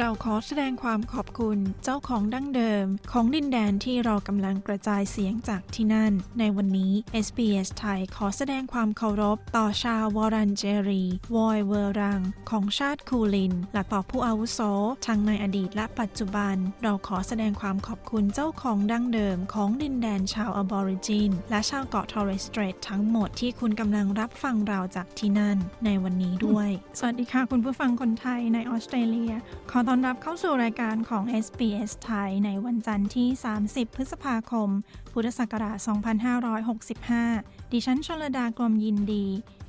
เราขอแสดงความขอบคุณเจ้าของดั้งเดิม ของดินแดนที่เรากำลังกระจายเสียงจากที่นั่น ในวันนี้ SBS ไทยขอแสดงความเคารพ ต่อชาววอรันเจรี วอยเวอรัง ของชาติคูลิน และต่อผู้อาวุโสทั้งในอดีตและปัจจุบัน เราขอแสดงความขอบคุณเจ้าของดั้งเดิม ของดินแดนชาวอบอริจิน และชาวเกาะทอร์เรสเตรททั้งหมดที่คุณกำลังรับฟังเราจากที่นั่น ในวันนี้ด้วย สวัสดีค่ะคุณผู้ฟังคนไทยในออสเตรเลียขอต้อนรับเข้าสู่รายการของ SBS ไทยในวันจันทร์ที่ 30 พฤษภาคม พุทธศักราช 2565 ดิฉันชลดากรมยินดี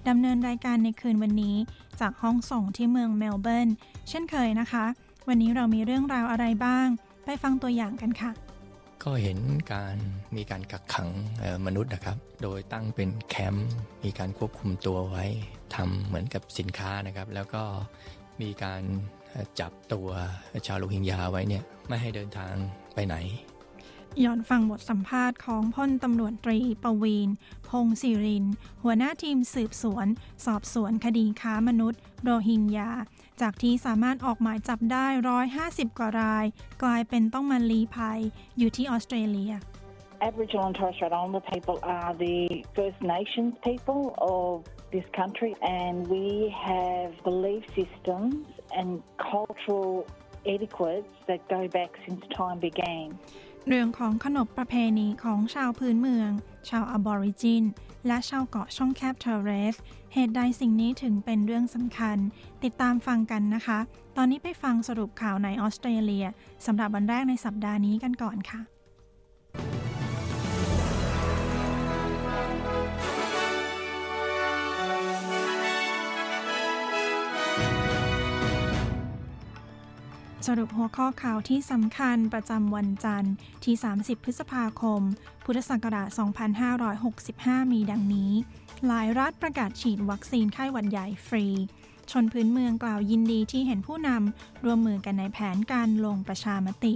ดำเนินรายการในคืนวันนี้จากห้องส่งที่เมืองเมลเบิร์น เช่นเคยนะคะ วันนี้เรามีเรื่องราวอะไรบ้าง ไปฟังตัวอย่างกันค่ะ ก็เห็นการมีการกักขังมนุษย์นะครับ โดยตั้งเป็นแคมป์ มีการควบคุมตัวไว้ทำเหมือนกับสินค้านะครับ แล้วก็มีการ จับตัวชาวโรฮิงญาไว้เนี่ยไม่ให้เดินทางไปไหน ย้อนฟังบทสัมภาษณ์ของพลตำรวจตรีประวีน พงศิริน หัวหน้าทีมสืบสวน สอบสวนคดีค้ามนุษย์ โรฮิงญา จากที่สามารถออกหมายจับได้ 150 กว่าราย กลายเป็นต้องมาลี้ภัยอยู่ที่ออสเตรเลีย Aboriginal and Torres Strait Islander people are the First Nations people of this country, and we have belief systems and cultural etiquettes that go back since time began. เรื่องของขนบประเพณีของชาวพื้นเมือง ชาวอบอริจิน และชาวเกาะช่องแคบเทเรส เหตุใดสิ่งนี้ถึงเป็นเรื่องสำคัญ ติดตามฟังกันนะคะ ตอนนี้ไปฟังสรุปข่าวในออสเตรเลียสำหรับวันแรกในสัปดาห์นี้กันก่อนค่ะ สรุปหัวข้อข่าวที่สำคัญประจำวันจันทร์ที่ 30 พฤษภาคม พุทธศักราช 2565 มีดังนี้ หลายรัฐประกาศฉีดวัคซีนไข้หวัดใหญ่ฟรี ชนพื้นเมืองกล่าวยินดีที่เห็นผู้นำร่วมมือกันในแผนการลงประชามติ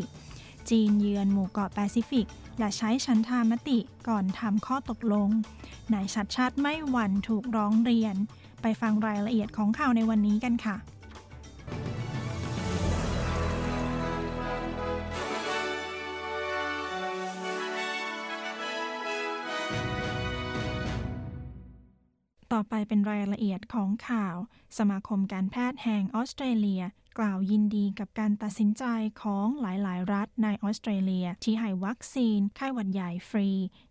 จีนเยือนหมู่เกาะแปซิฟิก และใช้ชันธามติก่อนทำข้อตกลง นายชัดชาติไม่หวั่นถูกร้องเรียน ไปฟังรายละเอียดของข่าวในวันนี้กันค่ะ ต่อไปเป็นรายละเอียดของข่าว สมาคมการแพทย์แห่งออสเตรเลีย กล่าวยินดีกับการตัดสินใจของหลายๆ รัฐในออสเตรเลีย ที่ให้วัคซีน ไข้หวัดใหญ่ฟรี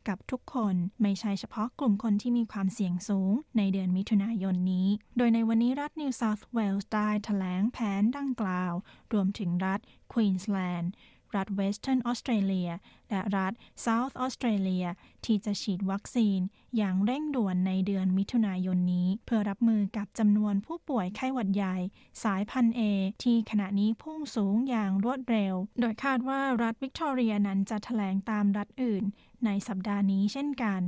กับทุกคนไม่ใช่เฉพาะกลุ่มคนที่มีความเสี่ยงสูง ในเดือนมิถุนายนนี้ โดยในวันนี้รัฐนิวเซาท์เวลส์ได้แถลงแผนดังกล่าว รวมถึงรัฐควีนสแลนด์ รัฐเวสเทิร์นออสเตรเลียและรัฐเซาท์ออสเตรเลียที่จะฉีดวัคซีนอย่างเร่งด่วนในเดือนมิถุนายนนี้ เพื่อรับมือกับจำนวนผู้ป่วยไข้หวัดใหญ่ สายพันธุ์เอที่ขณะนี้พุ่งสูงอย่างรวดเร็ว โดยคาดว่ารัฐวิกตอเรียนั้นจะแถลงตามรัฐอื่น ในสัปดาห์นี้เช่นกัน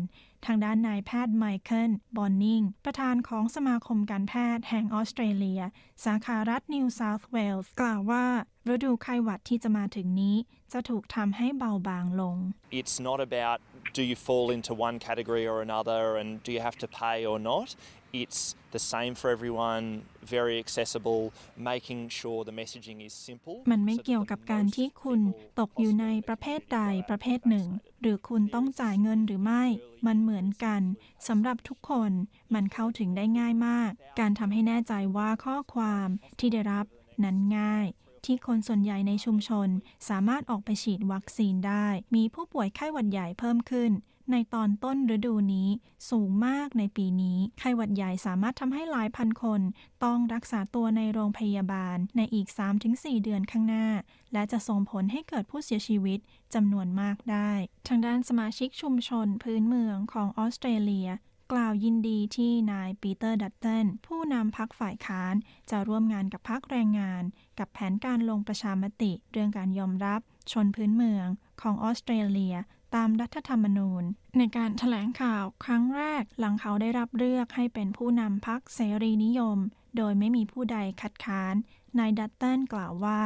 ทางด้านนายแพทย์ไมเคิล บอนนิง ประธานของสมาคมการแพทย์แห่งออสเตรเลีย สาขารัฐนิวเซาท์เวลส์กล่าวว่าฤดูไข้หวัดที่จะมาถึงนี้ จะถูกทำให้เบาบางลง It's not about do you fall into one category or another and do you have to pay or not. It's the same for everyone, very accessible, making sure the messaging is simple. มันไม่เกี่ยวกับการที่คุณตกอยู่ในประเภทใดประเภทหนึ่ง หรือคุณต้องจ่ายเงินหรือไม่ มันเหมือนกันสำหรับทุกคนมันเข้าถึงได้ง่ายมาก การทำให้แน่ใจว่าข้อความที่ได้รับนั้นง่ายที่คนส่วนใหญ่ในชุมชนสามารถออกไปฉีดวัคซีนได้ มีผู้ป่วยไข้หวัดใหญ่เพิ่มขึ้น ในตอนต้นฤดูนี้สูงมากในปีนี้ ไข้หวัดใหญ่สามารถทำให้หลายพันคน ต้องรักษาตัวในโรงพยาบาลในอีก 3-4 เดือนข้างหน้า และจะส่งผลให้เกิดผู้เสียชีวิตจำนวนมากได้ ทางด้านสมาชิกชุมชนพื้นเมืองของออสเตรเลียกล่าวยินดีที่นายปีเตอร์ดัตตันผู้นำพรรคฝ่ายค้าน จะร่วมงานกับพรรคแรงงาน กับแผนการลงประชามติ เรื่องการยอมรับ ชนพื้นเมืองของออสเตรเลีย ตามรัฐธรรมนูญ ในการแถลงข่าวครั้งแรกหลังเขาได้รับเลือกให้เป็นผู้นำพรรคเสรีนิยม โดยไม่มีผู้ใดคัดค้าน นายดัตตันกล่าวว่า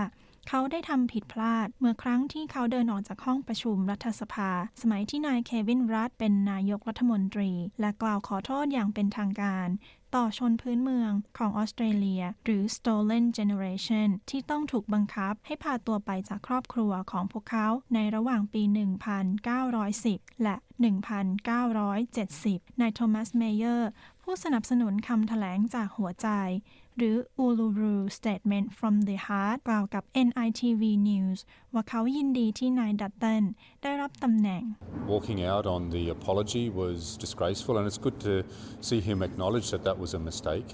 เขาได้ทำผิดพลาดเมื่อครั้งที่เขาเดินออกจากห้องประชุมรัฐสภา สมัยที่นายเควินรัดด์เป็นนายกรัฐมนตรี และกล่าวขอโทษอย่างเป็นทางการ ต่อชนพื้นเมืองของออสเตรเลีย หรือ Stolen Generation ที่ต้องถูกบังคับให้พาตัวไปจากครอบครัวของพวกเขาในระหว่างปี 1910 และ 1970 นายโทมัส เมเยอร์ ผู้สนับสนุนคำถแถลงจากหัวใจ หรือ Uluru Statement from the Heart กล่าวกับ NITV News ว่าเขายินดีที่นายดัตเตนได้รับตำแหน่ง Walking out on the apology was disgraceful and it's good to see him acknowledge that that was a mistake.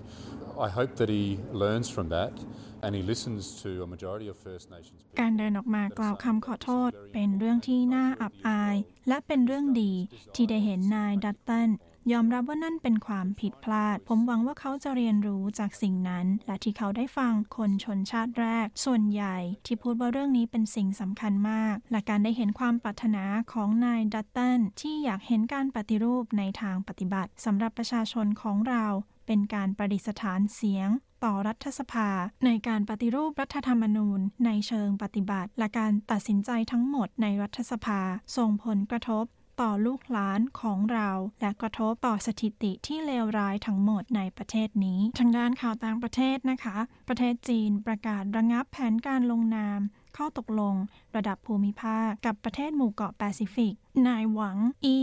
I hope that he learns from that and he listens to a majority of First Nations การเดินออกมากล่าวคำขอโทษเป็นเรื่องที่น่าอับอาย และเป็นเรื่องดีที่ได้เห็นนายดัตตัน ยอมรับว่านั่นเป็นความผิดพลาด ผมหวังว่าเขาจะเรียนรู้จากสิ่งนั้น และที่เขาได้ฟังคนชนชาติแรก ส่วนใหญ่ที่พูดว่าเรื่องนี้เป็นสิ่งสำคัญมาก และการได้เห็นความปรารถนาของนายดัตตันที่อยากเห็นการปฏิรูปในทางปฏิบัติสำหรับประชาชนของเรา เป็นการประดิษฐานเสียงต่อรัฐสภา ในการปฏิรูปรัฐธรรมนูญ ในเชิงปฏิบัติ และการตัดสินใจทั้งหมดในรัฐสภาส่งผลกระทบ ต่อลูกหลานของเรา และกระทบต่อสถิติที่เลวร้ายทั้งหมดในประเทศนี้ ทางด้านข่าวต่างประเทศนะคะ ประเทศจีนประกาศระงับแผนการลงนามข้อตกลง ระดับภูมิภาคกับประเทศหมู่เกาะแปซิฟิก นายหวังอี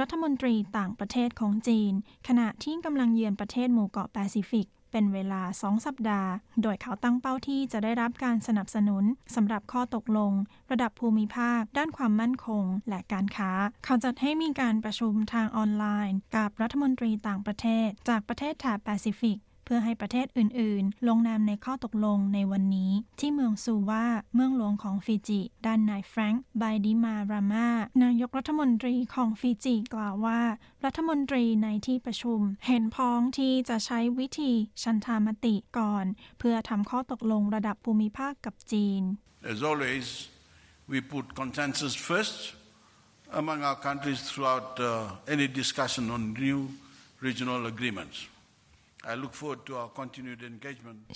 รัฐมนตรีต่างประเทศของจีน ขณะที่กำลังเยือนประเทศหมู่เกาะแปซิฟิก เป็นเวลา 2 สัปดาห์ โดยเขาตั้งเป้าที่จะได้รับการสนับสนุนสำหรับข้อตกลง ระดับภูมิภาค ด้านความมั่นคง และการค้า เขาจัดให้มีการประชุมทางออนไลน์ กับรัฐมนตรีต่างประเทศ จากประเทศแถบแปซิฟิก เพื่อให้ประเทศอื่น ๆ ลงนามในข้อตกลงในวันนี้ ที่เมืองซูวาเมืองหลวงของฟิจิ ด้านนายแฟรงค์ไบดิมารามา นายกรัฐมนตรีของฟิจิกล่าวว่า รัฐมนตรีในที่ประชุม เห็นพ้องที่จะใช้วิธีชันธามติก่อน เพื่อทำข้อตกลงระดับภูมิภาคกับจีน As always, we put consensus first among our countries throughout uh, any discussion on new regional agreements.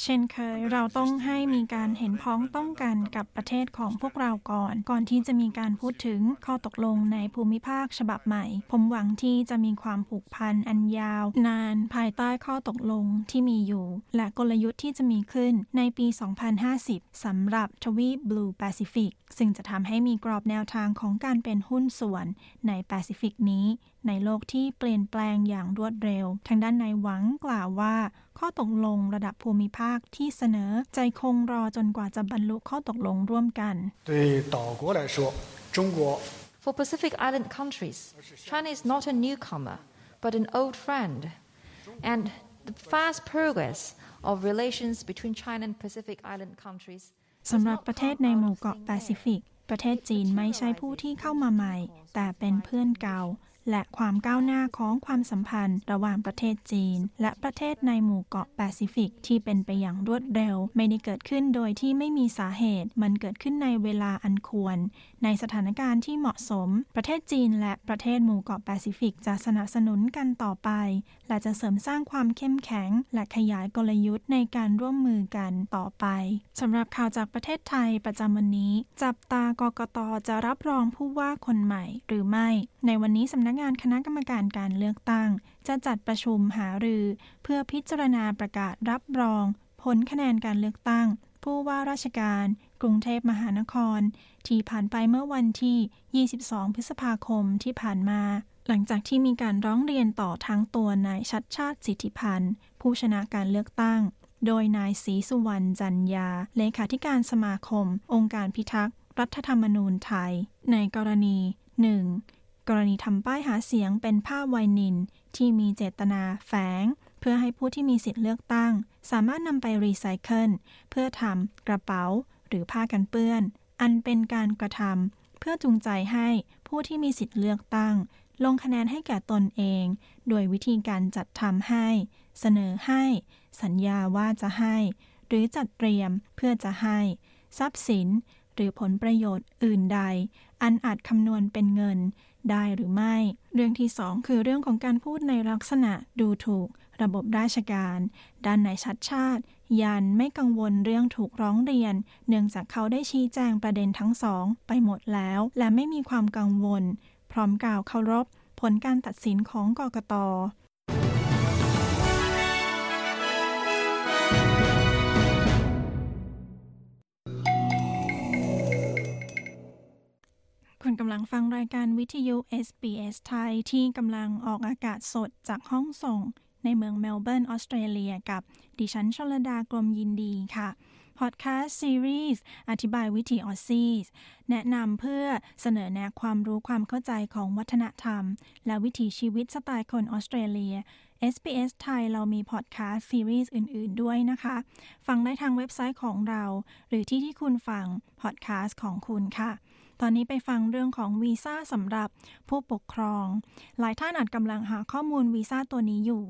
เช่นเคยเราต้องให้มีการเห็นพ้องต้องกันกับประเทศของพวกเราก่อน ก่อนที่จะมีการพูดถึงข้อตกลงในภูมิภาคฉบับใหม่ ผมหวังที่จะมีความผูกพันอันยาว นานภายใต้ข้อตกลงที่มีอยู่ และกลยุทธ์ที่จะมีขึ้นในปี 2050 สำหรับทวีปบลูแปซิฟิกซึ่งจะทำให้มีกรอบแนวทางของการเป็นหุ้นส่วนในแปซิฟิกนี้ ในโลกที่เปลี่ยนแปลงอย่างรวดเร็ว ทางด้านนายหวังกล่าวว่า ข้อตกลงระดับภูมิภาคที่เสนอจะคงรอจนกว่าจะบรรลุข้อตกลงร่วมกัน For Pacific Island countries, China is not a newcomer, but an old friend, and the fast progress of relations between China and Pacific Island countries สำหรับประเทศในหมู่เกาะแปซิฟิกประเทศจีนไม่ใช่ผู้ที่เข้ามาใหม่ แต่เป็นเพื่อนเก่า และความก้าวหน้าของความสัมพันธ์ ระหว่างประเทศจีน และประเทศในหมู่เกาะแปซิฟิก ที่เป็นไปอย่างรวดเร็ว ไม่ได้เกิดขึ้นโดยที่ไม่มีสาเหตุ มันเกิดขึ้นในเวลาอันควรในสถานการณ์ที่เหมาะสม ประเทศจีนและประเทศหมู่เกาะแปซิฟิกจะสนับสนุนกันต่อไป และจะเสริมสร้างความเข้มแข็ง และขยายกลยุทธ์ในการร่วมมือกันต่อไปสำหรับข่าวจากประเทศไทยประจำวันนี้ จับตากกตจะรับรองผู้ว่าคนใหม่หรือไม่ ในวันนี้สำนักงานคณะกรรมการการเลือกตั้ง จะจัดประชุมหารือ เพื่อพิจารณาประกาศรับรอง ผลคะแนนการเลือกตั้ง ผู้ว่าราชการ กรุงเทพมหานคร ที่ผ่านไปเมื่อวันที่ 22 พฤษภาคมที่ผ่านมา หลังจากที่มีการร้องเรียนต่อทั้งตัวนายชัดชาติสิทธิพันธ์ ผู้ชนะการเลือกตั้ง โดยนายศรีสุวรรณจันยา เลขาธิการสมาคม องค์การพิทักษ์ รัฐธรรมนูญไทย ในกรณี 1. กรณีทำป้ายหาเสียงเป็นผ้าไวนิน ที่มีเจตนาแฝงเพื่อให้ผู้ที่มีสิทธิ์เลือกตั้ง สามารถนำไปรีไซเคิลเพื่อทำกระเป๋า หรือผ้ากันเปื้อน อันเป็นการกระทำเพื่อจูงใจให้ผู้ที่มีสิทธิ์เลือกตั้ง ลงคะแนนให้แก่ตนเอง โดยวิธีการจัดทำให้ เสนอให้ สัญญาว่าจะให้ หรือจัดเตรียมเพื่อจะให้ ทรัพย์สิน หรือผลประโยชน์อื่นใด อันอาจคำนวณเป็นเงินได้หรือไม่ เรื่องที่สองคือเรื่องของการพูดในลักษณะดูถูก ระบบราชการ ด้านนายชัดชาติ ยันไม่กังวลเรื่องถูกร้องเรียน เนื่องจากเขาได้ชี้แจงประเด็นทั้งสองไปหมดแล้ว และไม่มีความกังวล พร้อมกล่าวเคารพ ผลการตัดสินของกกตคุณกำลังฟังรายการวิทยุ SBS ไทยที่กำลังออกอากาศสดจากห้องส่ง ในเมืองเมลเบิร์นออสเตรเลียกับดิฉันชลดากรมยินดีค่ะพอดแคสต์ซีรีส์อธิบายวิถีออสซี่ แนะนำเพื่อเสนอแนะความรู้ความเข้าใจของวัฒนธรรม และวิถีชีวิตสไตล์คนออสเตรเลีย SBS ไทยเรามีพอดแคสต์ซีรีส์อื่น ๆ ด้วยนะคะ ฟังได้ทางเว็บไซต์ของเรา หรือที่ที่คุณฟังพอดแคสต์ของคุณค่ะ ตอนนี้ไปฟังเรื่องของวีซ่าสำหรับผู้ปกครอง หลายท่านอาจกำลังหาข้อมูลวีซ่าตัวนี้อยู่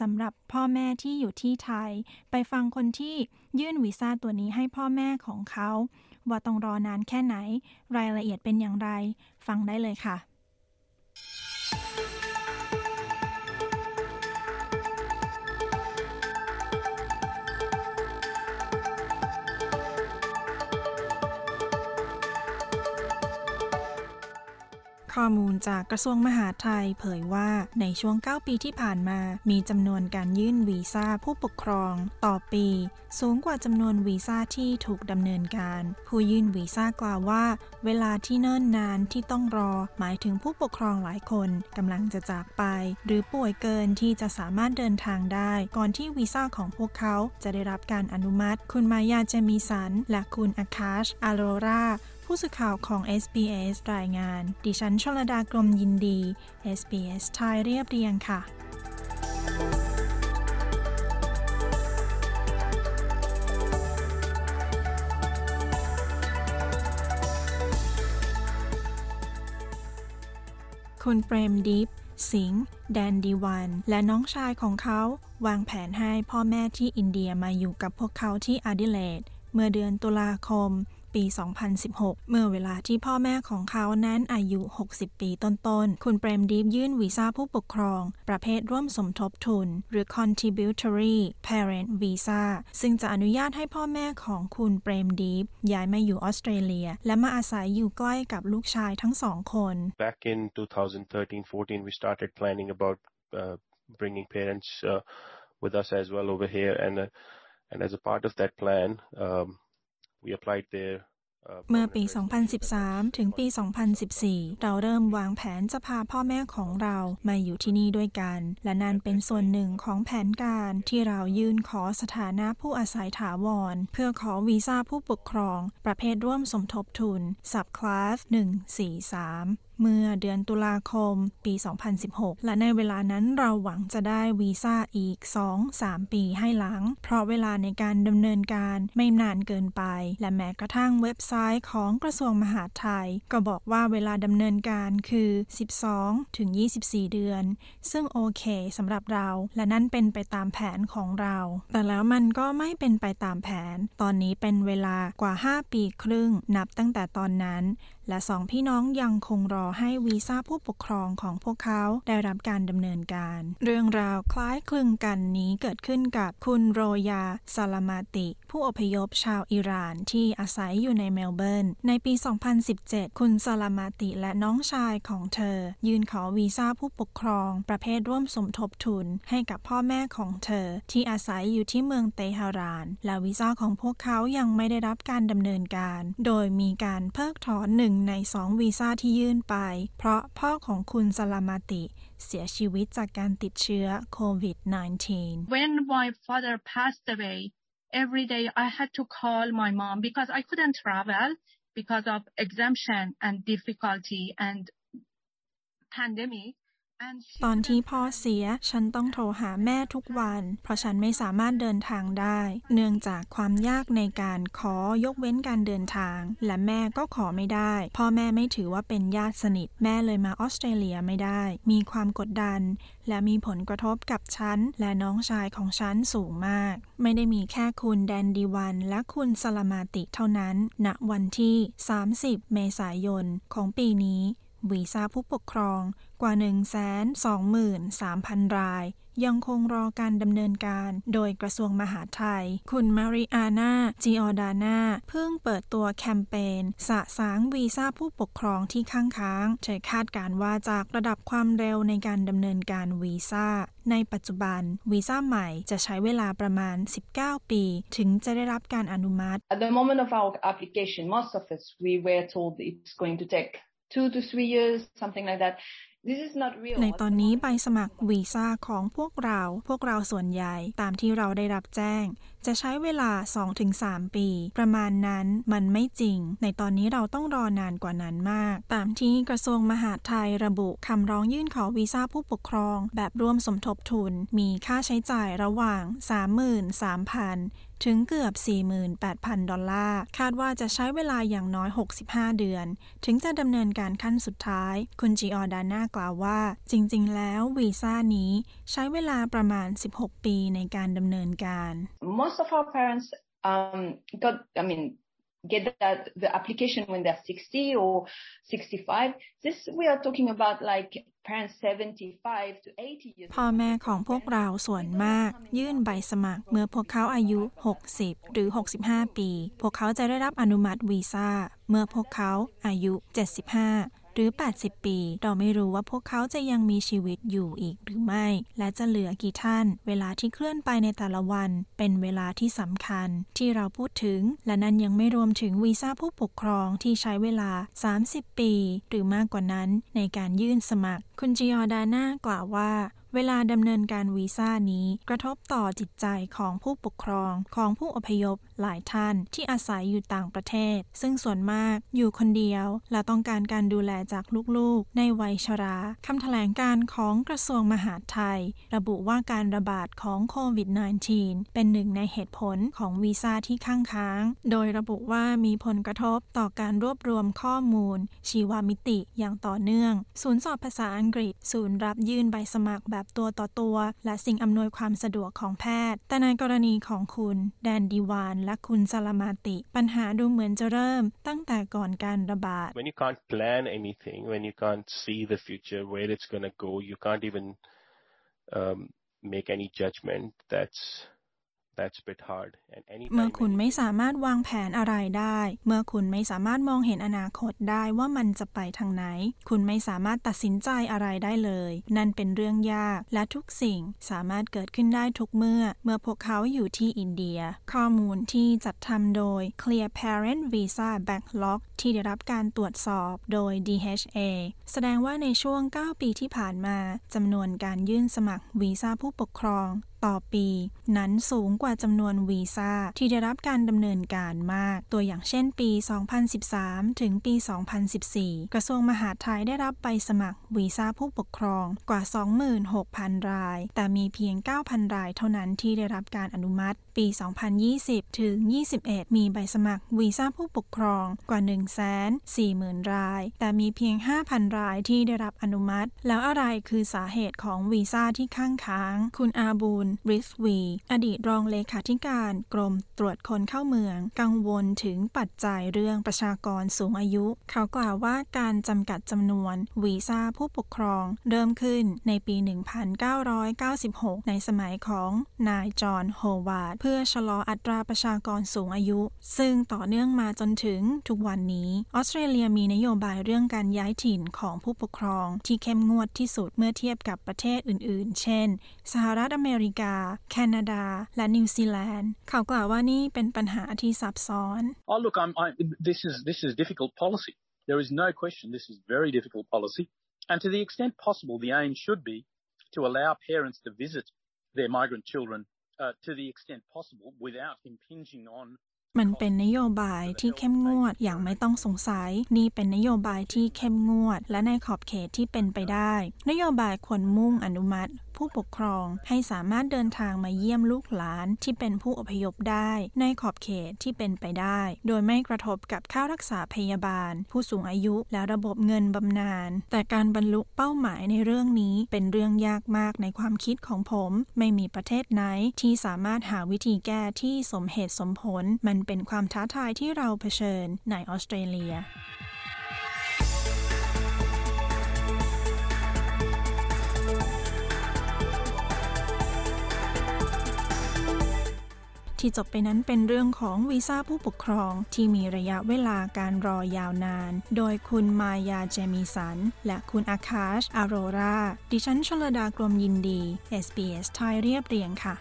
สำหรับพ่อแม่ที่อยู่ที่ไทย ไปฟังคนที่ยื่นวีซ่าตัวนี้ให้พ่อแม่ของเขา ว่าต้องรอนานแค่ไหน รายละเอียดเป็นอย่างไร ฟังได้เลยค่ะ ข้อมูลจากกระทรวงมหาดไทยเผยว่าในช่วง 9 ปีที่ผ่านมา มีจำนวนการยื่นวีซ่าผู้ปกครอง ต่อปี สูงกว่าจำนวนวีซ่าที่ถูกดำเนินการ ผู้ยื่นวีซ่ากล่าวว่า เวลาที่เนิ่นนานที่ต้องรอ หมายถึงผู้ปกครองหลายคนกำลังจะจากไป หรือป่วยเกินที่จะสามารถเดินทางได้ ก่อนที่วีซ่าของพวกเขาจะได้รับการอนุมัติ คุณมายาเจมีสัน และคุณอาคาชอาโรรา ผู้สื่อข่าวของ SBS รายงาน ดิฉันชลดากรมยินดี SBS ไทยเรียบเรียงค่ะคุณเปรมดิฟสิงห์แดนดีวัน และน้องชายของเขา วางแผนให้พ่อแม่ที่อินเดียมาอยู่กับพวกเขาที่อาดิเลดเมื่อเดือนตุลาคม ปี 2016 เมื่อเวลาที่พ่อแม่ของเขานั้นอายุ 60 ปีต้นๆ คุณเปรมดีฟยื่นวีซ่าผู้ปกครอง ประเภทร่วมสมทบทุน หรือ contributory parent visa ซึ่งจะอนุญาตให้พ่อแม่ของคุณเปรมดีฟย้ายมาอยู่ออสเตรเลีย และมาอาศัยอยู่ใกล้กับลูกชายทั้งสองคน Back in 2013-14 we started planning about uh, bringing parents uh, with us as well over here and uh, and as a part of that plan um, เมื่อปี 2013 ถึงปี 2014 เราเริ่มวางแผนจะพาพ่อแม่ของเรามาอยู่ที่นี่ด้วยกัน และนั่นเป็นส่วนหนึ่งของแผนการที่เรายื่นขอสถานะผู้อาศัยถาวร เพื่อขอวีซ่าผู้ปกครอง ประเภทร่วมสมทบทุน Subclass 143 เมื่อเดือนตุลาคมปี 2016 และในเวลานั้นเราหวังจะได้วีซ่าอีก 2-3 ปีให้หลัง เพราะเวลาในการดำเนินการไม่นานเกินไป และแม้กระทั่งเว็บไซต์ของกระทรวงมหาดไทย ก็บอกว่าเวลาดำเนินการคือ 12-24 เดือน ซึ่งโอเคสำหรับเรา และนั่นเป็นไปตามแผนของเรา แต่แล้วมันก็ไม่เป็นไปตามแผน ตอนนี้เป็นเวลากว่า 5 ปีครึ่งนับตั้งแต่ตอนนั้น และสองพี่น้องยังคงรอให้วีซ่าผู้ปกครองของพวกเขาได้รับการดำเนินการ เรื่องราวคล้ายคลึงกันนี้เกิดขึ้นกับคุณโรยาซาลามาติ ผู้อพยพชาวอิหร่านที่อาศัยอยู่ในเมลเบิร์น ในปี 2017 คุณซาลามาติและน้องชายของเธอ ยื่นขอวีซ่าผู้ปกครอง ประเภทร่วมสมทบทุนให้กับพ่อแม่ของเธอ ที่อาศัยอยู่ที่เมืองเตหะราน และวีซ่าของพวกเขายังไม่ได้รับการดำเนินการ โดยมีการเพิกถอนหนึ่งในสองวีซ่าที่ยื่นไป เพราะพ่อของคุณสลามาติ เสียชีวิตจากการติดเชื้อโควิด -19 When my father passed away every day I had to call my mom because I couldn't travel because of exemption and difficulty and pandemic ตอนที่พ่อเสีย ฉันต้องโทรหาแม่ทุกวัน เพราะฉันไม่สามารถเดินทางได้ เนื่องจากความยากในการขอยกเว้นการเดินทาง และแม่ก็ขอไม่ได้ พ่อแม่ไม่ถือว่าเป็นญาติสนิท แม่เลยมาออสเตรเลียไม่ได้ มีความกดดัน และมีผลกระทบกับฉัน และน้องชายของฉันสูงมาก ไม่ได้มีแค่คุณแดนดีวัน และคุณสลามาติเท่านั้น ณ วันที่ 30 เมษายนของปีนี้ วีซ่าผู้ปกครองกว่า 123,000 ราย ยังคงรอการดำเนินการโดยกระทรวงมหาดไทย คุณมาริอาณาจิออดาน่าเพิ่งเปิดตัวแคมเปญสะสางวีซ่าผู้ปกครองที่ค้างค้าง เธอคาดการว่าจากระดับความเร็วในการดำเนินการวีซ่า ในปัจจุบันวีซ่าใหม่จะใช้เวลาประมาณ 19 ปี ถึงจะได้รับการอนุมัติ At the moment of our application most of us we were told it's going to take two to three years something like that ในตอนนี้ใบสมัครวีซ่าของพวกเรา พวกเราส่วนใหญ่ตามที่เราได้รับแจ้ง จะใช้เวลา 2-3 ปี ประมาณนั้นมันไม่จริง ในตอนนี้เราต้องรอนานกว่านั้นมาก ตามที่กระทรวงมหาดไทยระบุคำร้องยื่นขอวีซ่าผู้ปกครอง แบบร่วมสมทบทุน มีค่าใช้จ่ายระหว่าง 33,000 ถึงเกือบ 48,000 ดอลลาร์ คาดว่าจะใช้เวลาอย่างน้อย 65 เดือน ถึงจะดำเนินการขั้นสุดท้าย คุณจีออดาน่ากล่าวว่า จริง ๆ แล้ววีซ่านี้ใช้เวลาประมาณ 16 ปีในการดำเนินการ Most of our parents um, got I mean get that the application when they're 60 or 65 this we are talking about like parents 75 to 80 years พ่อแม่ของพวกเราส่วนมาก ยื่นใบสมัคร เมื่อพวกเขาอายุ 60 หรือ 65 ปี พวกเขาจะได้รับอนุมัติวีซ่า เมื่อพวกเขาอายุ 75 หรือ 80 ปี เราไม่รู้ว่าพวกเขาจะยังมีชีวิตอยู่อีกหรือไม่ และจะเหลือกี่ท่าน เวลาที่เคลื่อนไปในแต่ละวัน เป็นเวลาที่สำคัญ ที่เราพูดถึง และนั้นยังไม่รวมถึงวีซ่าผู้ปกครองที่ใช้เวลา 30 ปี หรือมากกว่านั้นในการยื่นสมัคร คุณจิออดาน่ากล่าวว่า เวลาดำเนินการวีซ่านี้ กระทบต่อจิตใจของผู้ปกครองของผู้อพยพหลายท่านที่อาศัยอยู่ต่างประเทศ ซึ่งส่วนมากอยู่คนเดียว และต้องการการดูแลจากลูกๆ ในวัยชราคำแถลงการของกระทรวงมหาดไทย ระบุว่าการระบาดของโควิด -19 เป็นหนึ่งในเหตุผลของวีซ่าที่ค้างค้าง โดยระบุว่ามีผลกระทบต่อการรวบรวมข้อมูล ชีวมิติอย่างต่อเนื่อง ศูนย์สอบภาษาอังกฤษ ศูนย์รับยื่นใบสมัครแบบแบบตัวต่อตัว และสิ่งอำนวยความสะดวกของแพทย์ แต่ในกรณีของคุณแดนดีวานและคุณซาลามาติ ปัญหาดูเหมือนจะเริ่มตั้งแต่ก่อนการระบาด When you can't plan anything when you can't see the future where it's going to go you can't even um, make any judgment that's เมื่อคุณไม่สามารถวางแผนอะไรได้ เมื่อคุณไม่สามารถมองเห็นอนาคตได้ว่ามันจะไปทางไหน คุณไม่สามารถตัดสินใจอะไรได้เลย นั่นเป็นเรื่องยาก และทุกสิ่งสามารถเกิดขึ้นได้ทุกเมื่อ เมื่อพวกเขาอยู่ที่อินเดีย ข้อมูลที่จัดทำโดย Clear Parent Visa Backlog ที่ได้รับการตรวจสอบโดย DHA แสดงว่าในช่วง 9 ปีที่ผ่านมาจำนวนการยื่นสมัครวีซ่าผู้ปกครอง ต่อปี นั้นสูงกว่าจำนวนวีซ่าที่ได้รับการดำเนินการมาก ตัวอย่างเช่นปี 2013 ถึงปี 2014 กระทรวงมหาดไทยได้รับใบสมัครวีซ่าผู้ปกครองกว่า 26,000 ราย แต่มีเพียง 9,000 รายเท่านั้นที่ได้รับการอนุมัติ ปี 2020 ถึง 21 มีใบสมัครวีซ่าผู้ปกครองกว่า 140,000 ราย แต่มีเพียง 5,000 รายที่ได้รับอนุมัติ แล้วอะไรคือสาเหตุของวีซ่าที่ค้างค้าง คุณอาบูลริสวี อดีตรองเลขาธิการกรมตรวจคนเข้าเมือง กังวลถึงปัจจัยเรื่องประชากรสูงอายุ เขากล่าวว่าการจำกัดจำนวนวีซ่าผู้ปกครองเริ่มขึ้นในปี 1996 ในสมัยของนายจอห์นโฮวาร์ดเพื่อชะลออัตราประชากรสูงอายุ ซึ่งต่อเนื่องมาจนถึงทุกวันนี้ออสเตรเลียมีนโยบายเรื่องการย้ายถิ่นของผู้ปกครองที่เข้มงวดที่สุดเมื่อเทียบกับประเทศอื่น ๆ เช่น สหรัฐอเมริกาแคนาดา และนิวซีแลนด์ เขากล่าวว่านี่เป็นปัญหาที่ซับซ้อน Oh look I'm, I, this is this is difficult policy there is no question this is very difficult policy and to the extent possible the aim should be to allow parents to visit their migrant children uh, to the extent possible without impinging on มันเป็นนโยบายที่เข้มงวดอย่างไม่ต้องสงสัย นี่เป็นนโยบายที่เข้มงวด และในขอบเขตที่เป็นไปได้ นโยบายควรมุ่งอนุมัติ ผู้ปกครองให้สามารถเดินทางมาเยี่ยมลูกหลานที่เป็นผู้อพยพได้ ในขอบเขตที่เป็นไปได้ โดยไม่กระทบกับค่ารักษาพยาบาล ผู้สูงอายุและระบบเงินบำนาญแต่การบรรลุเป้าหมายในเรื่องนี้เป็นเรื่องยากมากในความคิดของผม ไม่มีประเทศไหนที่สามารถหาวิธีแก้ที่สมเหตุสมผลมันเป็นความท้าทายที่เราเผชิญในออสเตรเลียที่จบไปนั้นเป็นเรื่องของวีซ่าผู้ปกครองที่มีระยะเวลาการรอยาวนาน โดยคุณมายาเจมิสัน และคุณอาคาชอโรรา ดิฉันชลดากรมยินดี SBS ไทยเรียบเรียงค่ะ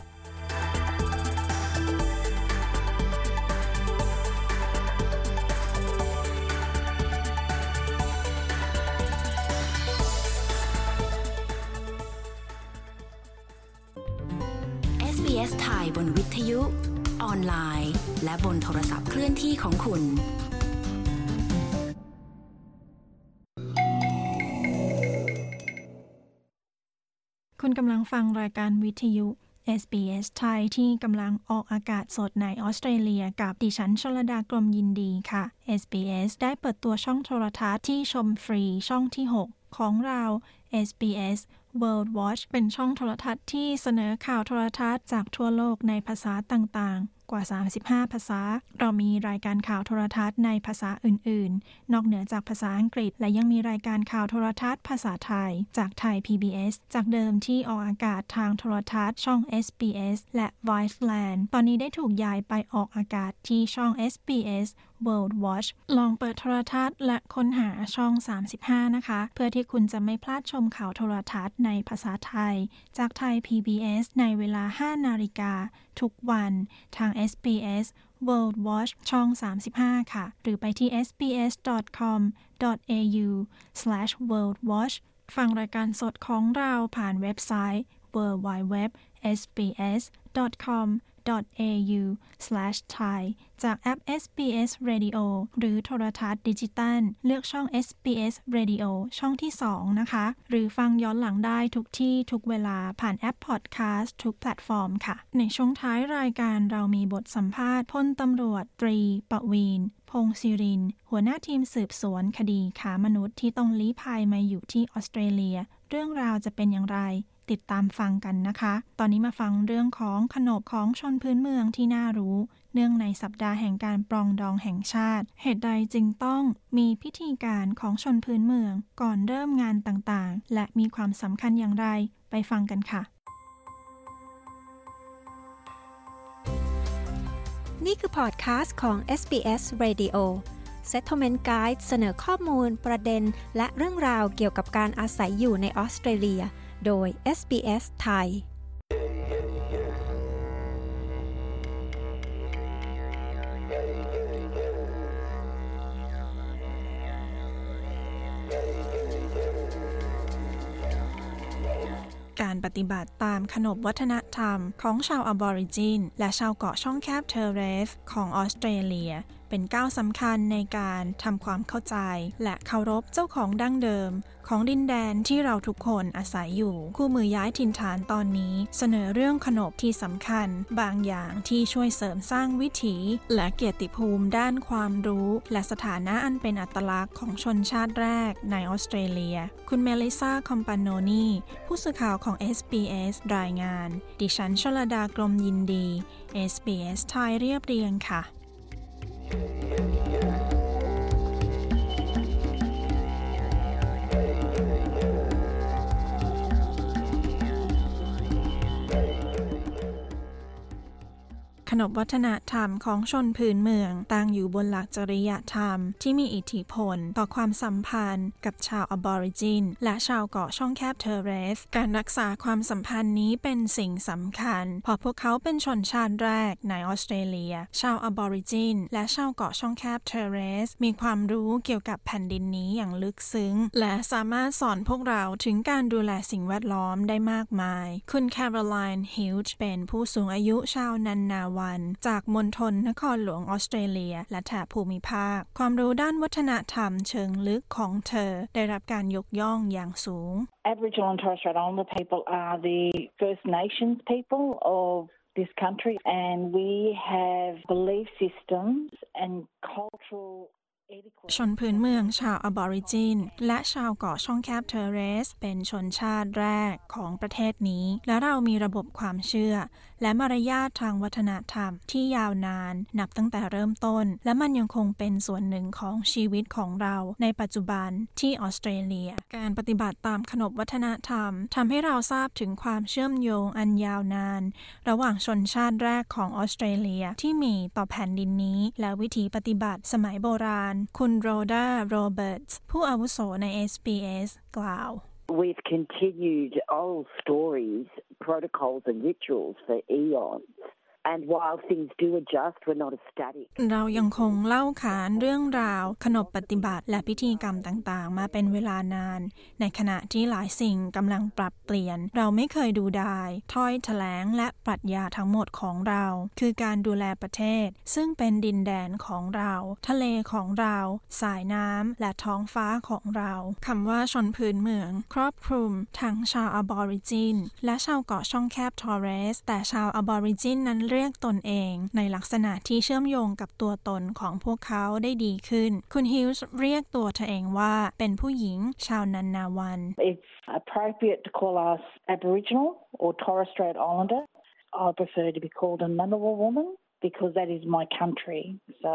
SBS ไทยบนวิทยุ ออนไลน์ และบนโทรศัพท์เคลื่อนที่ของคุณ คุณกำลังฟังรายการวิทยุ SBS ไทยที่กำลังออกอากาศสดในออสเตรเลียกับดิฉันชลดากรมยินดีค่ะ SBS ได้เปิดตัวช่องโทรทัศน์ที่ชมฟรีช่องที่ 6 ของเรา SBS World Watch เป็นช่องโทรทัศน์ที่เสนอข่าวโทรทัศน์จากทั่วโลกในภาษาต่างๆ กว่า 35 ภาษา เรามีรายการข่าวโทรทัศน์ในภาษาอื่น ๆ นอกเหนือจากภาษาอังกฤษ และยังมีรายการข่าวโทรทัศน์ภาษาไทย จากไทย PBS จากเดิมที่ออกอากาศทางโทรทัศน์ช่อง SBS และ Viceland ตอนนี้ได้ถูกย้ายไปออกอากาศที่ช่อง SBS World Watch ลองเปิดโทรทัศน์และค้นหาช่อง 35 นะคะ เพื่อที่คุณจะไม่พลาดชมข่าวโทรทัศน์ในภาษาไทย จากไทย PBS ในเวลา 5 นาฬิกา ทุกวันทาง SBS World Watch ช่อง 35 ค่ะ หรือไปที่ sbs.com.au/worldwatch ฟังรายการสดของเราผ่านเว็บไซต์ www.sbs.com au/thai จากแอป SBS Radio หรือโทรทัศน์ดิจิตัล เลือกช่อง SBS Radio ช่องที่ 2 นะคะ หรือฟังย้อนหลังได้ทุกที่ทุกเวลาผ่านแอปพอดแคสต์ทุกแพลตฟอร์มค่ะ ในช่วงท้ายรายการเรามีบทสัมภาษณ์พลตำรวจตรี ปวีนพงศิริน หัวหน้าทีมสืบสวนคดีค้ามนุษย์ที่ต้องลี้ภัยมาอยู่ที่ออสเตรเลีย เรื่องราวจะเป็นอย่างไร ติดตามฟังกันนะคะ ตอนนี้มาฟังเรื่องของขนบของชนพื้นเมืองที่น่ารู้ เนื่องในสัปดาห์แห่งการปรองดองแห่งชาติ เหตุใดจึงต้องมีพิธีการของชนพื้นเมือง ก่อนเริ่มงานต่างๆ และมีความสำคัญอย่างไร ไปฟังกันค่ะ นี่คือพอดคาสต์ของ SBS Radio Settlement Guide เสนอข้อมูลประเด็น และเรื่องราวเกี่ยวกับการอาศัยอยู่ในออสเตรเลีย โดย SBS ไทย การปฏิบัติตามขนบวัฒนธรรมของชาวอบอริจิน และชาวเกาะช่องแคบเทอร์เรสของออสเตรเลีย เป็นก้าวสำคัญในการทำความเข้าใจ และเคารพเจ้าของดั้งเดิม ของดินแดนที่เราทุกคนอาศัยอยู่ คู่มือย้ายถิ่นฐานตอนนี้ เสนอเรื่องขนบที่สำคัญ บางอย่างที่ช่วยเสริมสร้างวิถี และเกียรติภูมิด้านความรู้ และสถานะอันเป็นอัตลักษณ์ของชนชาติแรกในออสเตรเลีย คุณเมลิซาคอมปานโนนีผู้สื่อข่าวของ SBS รายงาน ดิฉันชลดากรมยินดี SBS ไทยเรียบเรียงค่ะ yeah, yeah, yeah. ขนบวัฒนธรรมของชนพื้นเมืองตั้งอยู่บนหลักจริยธรรม ที่มีอิทธิพลต่อความสัมพันธ์กับชาวอบอริจิน และชาวเกาะช่องแคบเทเรส การรักษาความสัมพันธ์นี้เป็นสิ่งสำคัญเพราะพวกเขาเป็นชนชาติแรกในออสเตรเลีย ชาวอบอริจิน และชาวเกาะช่องแคบเทเรส มีความรู้เกี่ยวกับแผ่นดินนี้อย่างลึกซึ้ง และสามารถสอนพวกเราถึงการดูแลสิ่งแวดล้อมได้มากมาย คุณแคโรไลน์ฮิลจ์เป็นผู้สูงอายุชาวนันนาววัน จากมณฑลนครหลวงออสเตรเลีย และแถบภูมิภาค ความรู้ด้านวัฒนธรรมเชิงลึกของเธอ ได้รับการยกย่องอย่างสูง Aboriginal and Torres Strait Islander people are the First Nations people of this country and we have belief systems and cultural ชนพื้นเมืองชาวอบอริจิน และชาวเกาะช่องแคบเทเรส เป็นชนชาติแรกของประเทศนี้ และเรามีระบบความเชื่อ และมารยาททางวัฒนธรรมที่ยาวนานนับตั้งแต่เริ่มต้น และมันยังคงเป็นส่วนหนึ่งของชีวิตของเราในปัจจุบันที่ออสเตรเลีย การปฏิบัติตามขนบวัฒนธรรมทำให้เราทราบถึงความเชื่อมโยงอันยาวนาน ระหว่างชนชาติแรกของออสเตรเลียที่มีต่อแผ่นดินนี้ และวิธีปฏิบัติสมัยโบราณ คุณโรดาโรเบิร์ตผู้อาวุโสใน SBS กล่าว We've continued old stories, protocols and rituals for eons. And while things do adjust, we're not as static. เรายังคงเล่าขานเรื่องราว ขนบปฏิบัติและพิธีกรรมต่างๆ มาเป็นเวลานาน ในขณะที่หลายสิ่งกำลังปรับเปลี่ยน เราไม่เคยดูดายถ้อยแถลงและปรัชญาทั้งหมดของเรา คือการดูแลประเทศ ซึ่งเป็นดินแดนของเรา ทะเลของเรา สายน้ำและท้องฟ้าของเราคำว่าชนพื้นเมือง ครอบคลุม ทั้งชาวอบอริจิน และชาวเกาะช่องแคบทอร์เรส แต่ชาวอบอริจินนั้นเรียกตนเอง ในลักษณะที่เชื่อมโยงกับตัวตนของพวกเขาได้ดีขึ้น คุณฮิลส์เรียกตัวเธอเองว่าเป็นผู้หญิงชาวนันนาวัน It's appropriate to call us Aboriginal or Torres Strait Islander. I prefer to be called a Ngunnawal woman. Because that is my country. So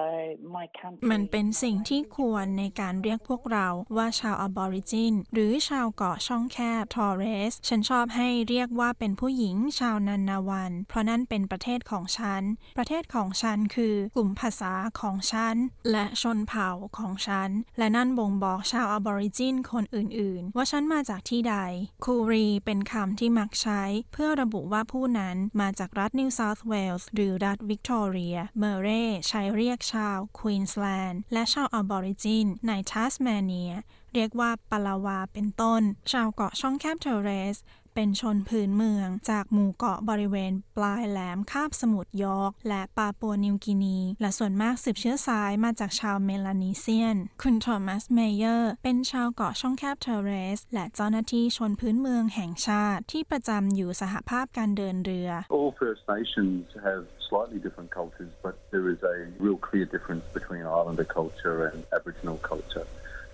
my country. มันเป็นสิ่งที่ควรในการเรียกพวกเราว่าชาวอบอริจิน หรือชาวเกาะช่องแคบทอร์เรส ฉันชอบให้เรียกว่าเป็นผู้หญิงชาวนันนาวัน เพราะนั่นเป็นประเทศของฉัน ประเทศของฉันคือกลุ่มภาษาของฉัน และชนเผ่าของฉัน และนั่นบ่งบอกชาวอบอริจินคนอื่น ๆ ว่าฉันมาจากที่ใด คูรีเป็นคำที่มักใช้ เพื่อระบุว่าผู้นั้นมาจากรัฐนิวเซาท์เวลส์หรือรัฐวิกตอเรีย เมเรใช้เรียกชาวควีนสแลนด์และชาวอบอริจินในทัสแมเนีย เรียกว่าปลาวาเป็นต้น ชาวเกาะช่องแคบเทเรสเป็นชนพื้นเมืองจากหมู่เกาะบริเวณปลายแหลมคาบสมุทรยอร์กและปาปัวนิวกินี และส่วนมากสืบเชื้อสายมาจากชาวเมลานีเซียน คุณโทมัสเมเยอร์ เป็นชาวเกาะช่องแคบเทเรส และเจ้าหน้าที่ชนพื้นเมืองแห่งชาติที่ประจำอยู่สหภาพการเดินเรือ All First Nations have slightly different cultures, but there is a real clear difference between Islander culture and Aboriginal culture.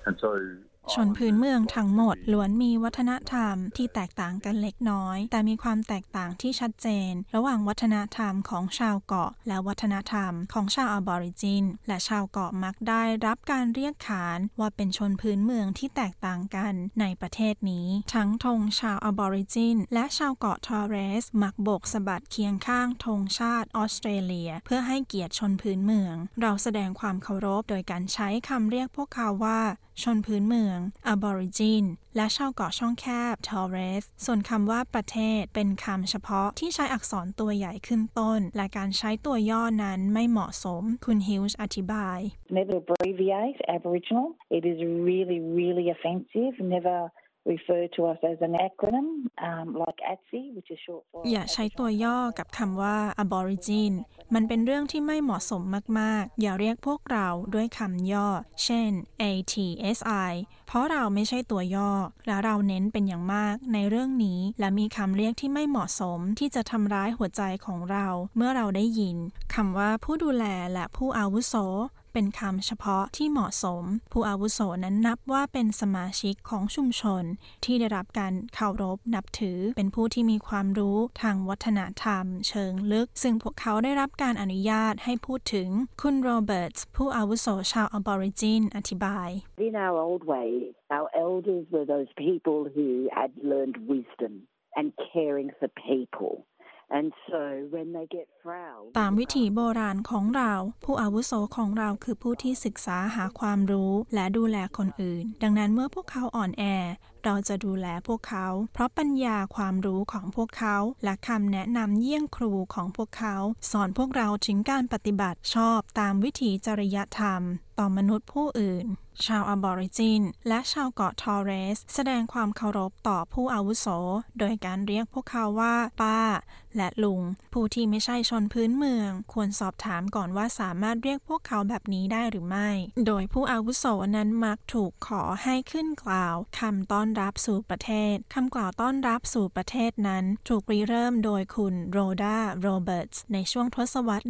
And so ชนพื้นเมืองทั้งหมดล้วนมีวัฒนธรรมที่แตกต่างกันเล็กน้อย แต่มีความแตกต่างที่ชัดเจน ระหว่างวัฒนธรรมของชาวเกาะ และวัฒนธรรมของชาวอบอริจิน และชาวเกาะมักได้รับการเรียกขานว่าเป็นชนพื้นเมืองที่แตกต่างกันในประเทศนี้ ทั้งธงชาวอบอริจิน และชาวเกาะทอร์เรส มักโบกสะบัดเคียงข้างธงชาติออสเตรเลีย เพื่อให้เกียรติชนพื้นเมือง เราแสดงความเคารพโดยการใช้คำเรียกพวกเขาว่า ชนพื้นเมือง Aborigine และชาวเกาะช่องแคบ Torres ส่วนคำว่าประเทศเป็นคำเฉพาะที่ใช้อักษรตัวใหญ่ขึ้นต้น และการใช้ตัวย่อนั้นไม่เหมาะสม คุณฮิลส์อธิบาย Never abbreviate Aboriginal. It is really, really offensive. Never อย่าใช้ตัวย่อกับคำว่า aborigine มันเป็นเรื่องที่ไม่เหมาะสมมาก ๆ อย่าเรียกพวกเราด้วยคำย่อ เช่น ATSI เพราะเราไม่ใช่ตัวย่อ และเราเน้นเป็นอย่างมากในเรื่องนี้ และมีคำเรียกที่ไม่เหมาะสมที่จะทำร้ายหัวใจของเรา เมื่อเราได้ยินคำว่าผู้ดูแลและผู้อาวุโส เป็นคำเฉพาะที่เหมาะสม ผู้อาวุโสนั้นนับว่าเป็นสมาชิกของชุมชน ที่ได้รับการเคารพนับถือ เป็นผู้ที่มีความรู้ทางวัฒนธรรม เชิงลึก ซึ่งพวกเขาได้รับการอนุญาตให้พูดถึงคุณโรเบิร์ตผู้อาวุโสชาวอบอริจินอธิบาย In our old way, our elders were those people who had learned wisdom and caring for people. ตามวิถีโบราณของเรา ผู้อาวุโสของเราคือผู้ที่ศึกษาหาความรู้และดูแลคนอื่น ดังนั้นเมื่อพวกเขาอ่อนแอเราจะดูแลพวกเขา เพราะปัญญาความรู้ของพวกเขา และคำแนะนำเยี่ยงครูของพวกเขา สอนพวกเราถึงการปฏิบัติชอบตามวิถีจริยธรรม ต่อมนุษย์ผู้อื่น ชาวอบอริจิน และชาวเกาะทอร์เรส แสดงความเคารพต่อผู้อาวุโส โดยการเรียกพวกเขาว่า ป้า และลุง ผู้ที่ไม่ใช่ชนพื้นเมือง ควรสอบถามก่อนว่าสามารถเรียกพวกเขาแบบนี้ได้หรือไม่ โดยผู้อาวุโสนั้นมักถูกขอให้ขึ้นกล่าวคำต้อนรับสู่ประเทศคำกล่าวต้อนรับสู่ประเทศนั้น ถูกริเริ่มโดยคุณโรดาโรเบิร์ตส์ในช่วงทศวรรษ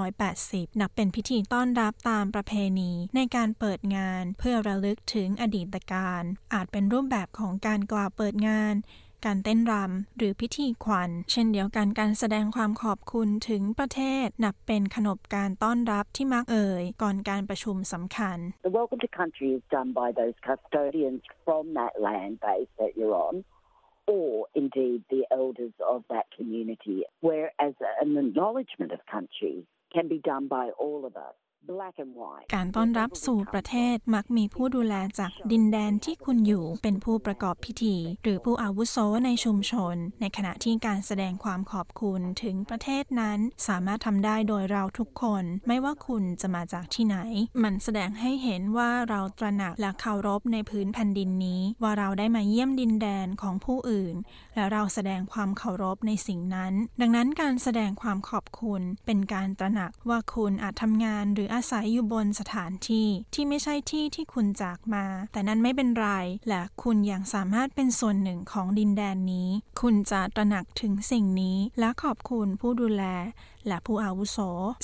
1980 นับเป็นพิธีต้อนรับตามประเพณีในการเปิดงานเพื่อระลึกถึงอดีตการ อาจเป็นรูปแบบของการกล่าวเปิดงาน การเต้นรำหรือพิธีขวัญ เช่นเดียวกันการแสดงความขอบคุณถึงประเทศ นับเป็นขนบการต้อนรับที่มักเอ่ย ก่อนการประชุมสำคัญ The welcome to country is done by those custodians from that land base that you're on. Or indeed the elders of that community, whereas an acknowledgement of country can be done by all of us. การต้อนรับสู่ประเทศมักมีผู้ดูแลจากดินแดนที่คุณอยู่เป็นผู้ประกอบพิธี หรือผู้อาวุโสในชุมชน ในขณะที่การแสดงความขอบคุณถึงประเทศนั้น สามารถทำได้โดยเราทุกคน ไม่ว่าคุณจะมาจากที่ไหน มันแสดงให้เห็นว่าเราตระหนักและเคารพในพื้นแผ่นดินนี้ ว่าเราได้มาเยี่ยมดินแดนของผู้อื่น และเราแสดงความเคารพในสิ่งนั้น ดังนั้นการแสดงความขอบคุณเป็นการตระหนักว่าคุณอาจทำงานหรืออาศัยอยู่บนสถานที่ที่ไม่ใช่ที่ที่คุณจากมา แต่นั้นไม่เป็นไร และคุณยังสามารถเป็นส่วนหนึ่งของดินแดนนี้ คุณจะตระหนักถึงสิ่งนี้และขอบคุณผู้ดูแล และผู้อาวุโส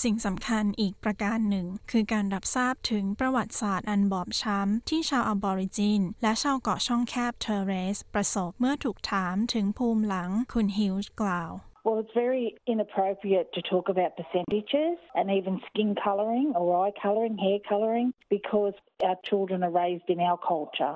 สิ่งสำคัญอีกประการหนึ่ง คือการรับทราบถึงประวัติศาสตร์อันบอบช้ำที่ชาวอบอริจิน และชาวเกาะช่องแคบเทเรส ประสบเมื่อถูกถามถึงภูมิหลังคุณฮิลส์กล่าว Well, it's very inappropriate to talk about percentages and even skin colouring or eye colouring, hair colouring, because our children are raised in our culture,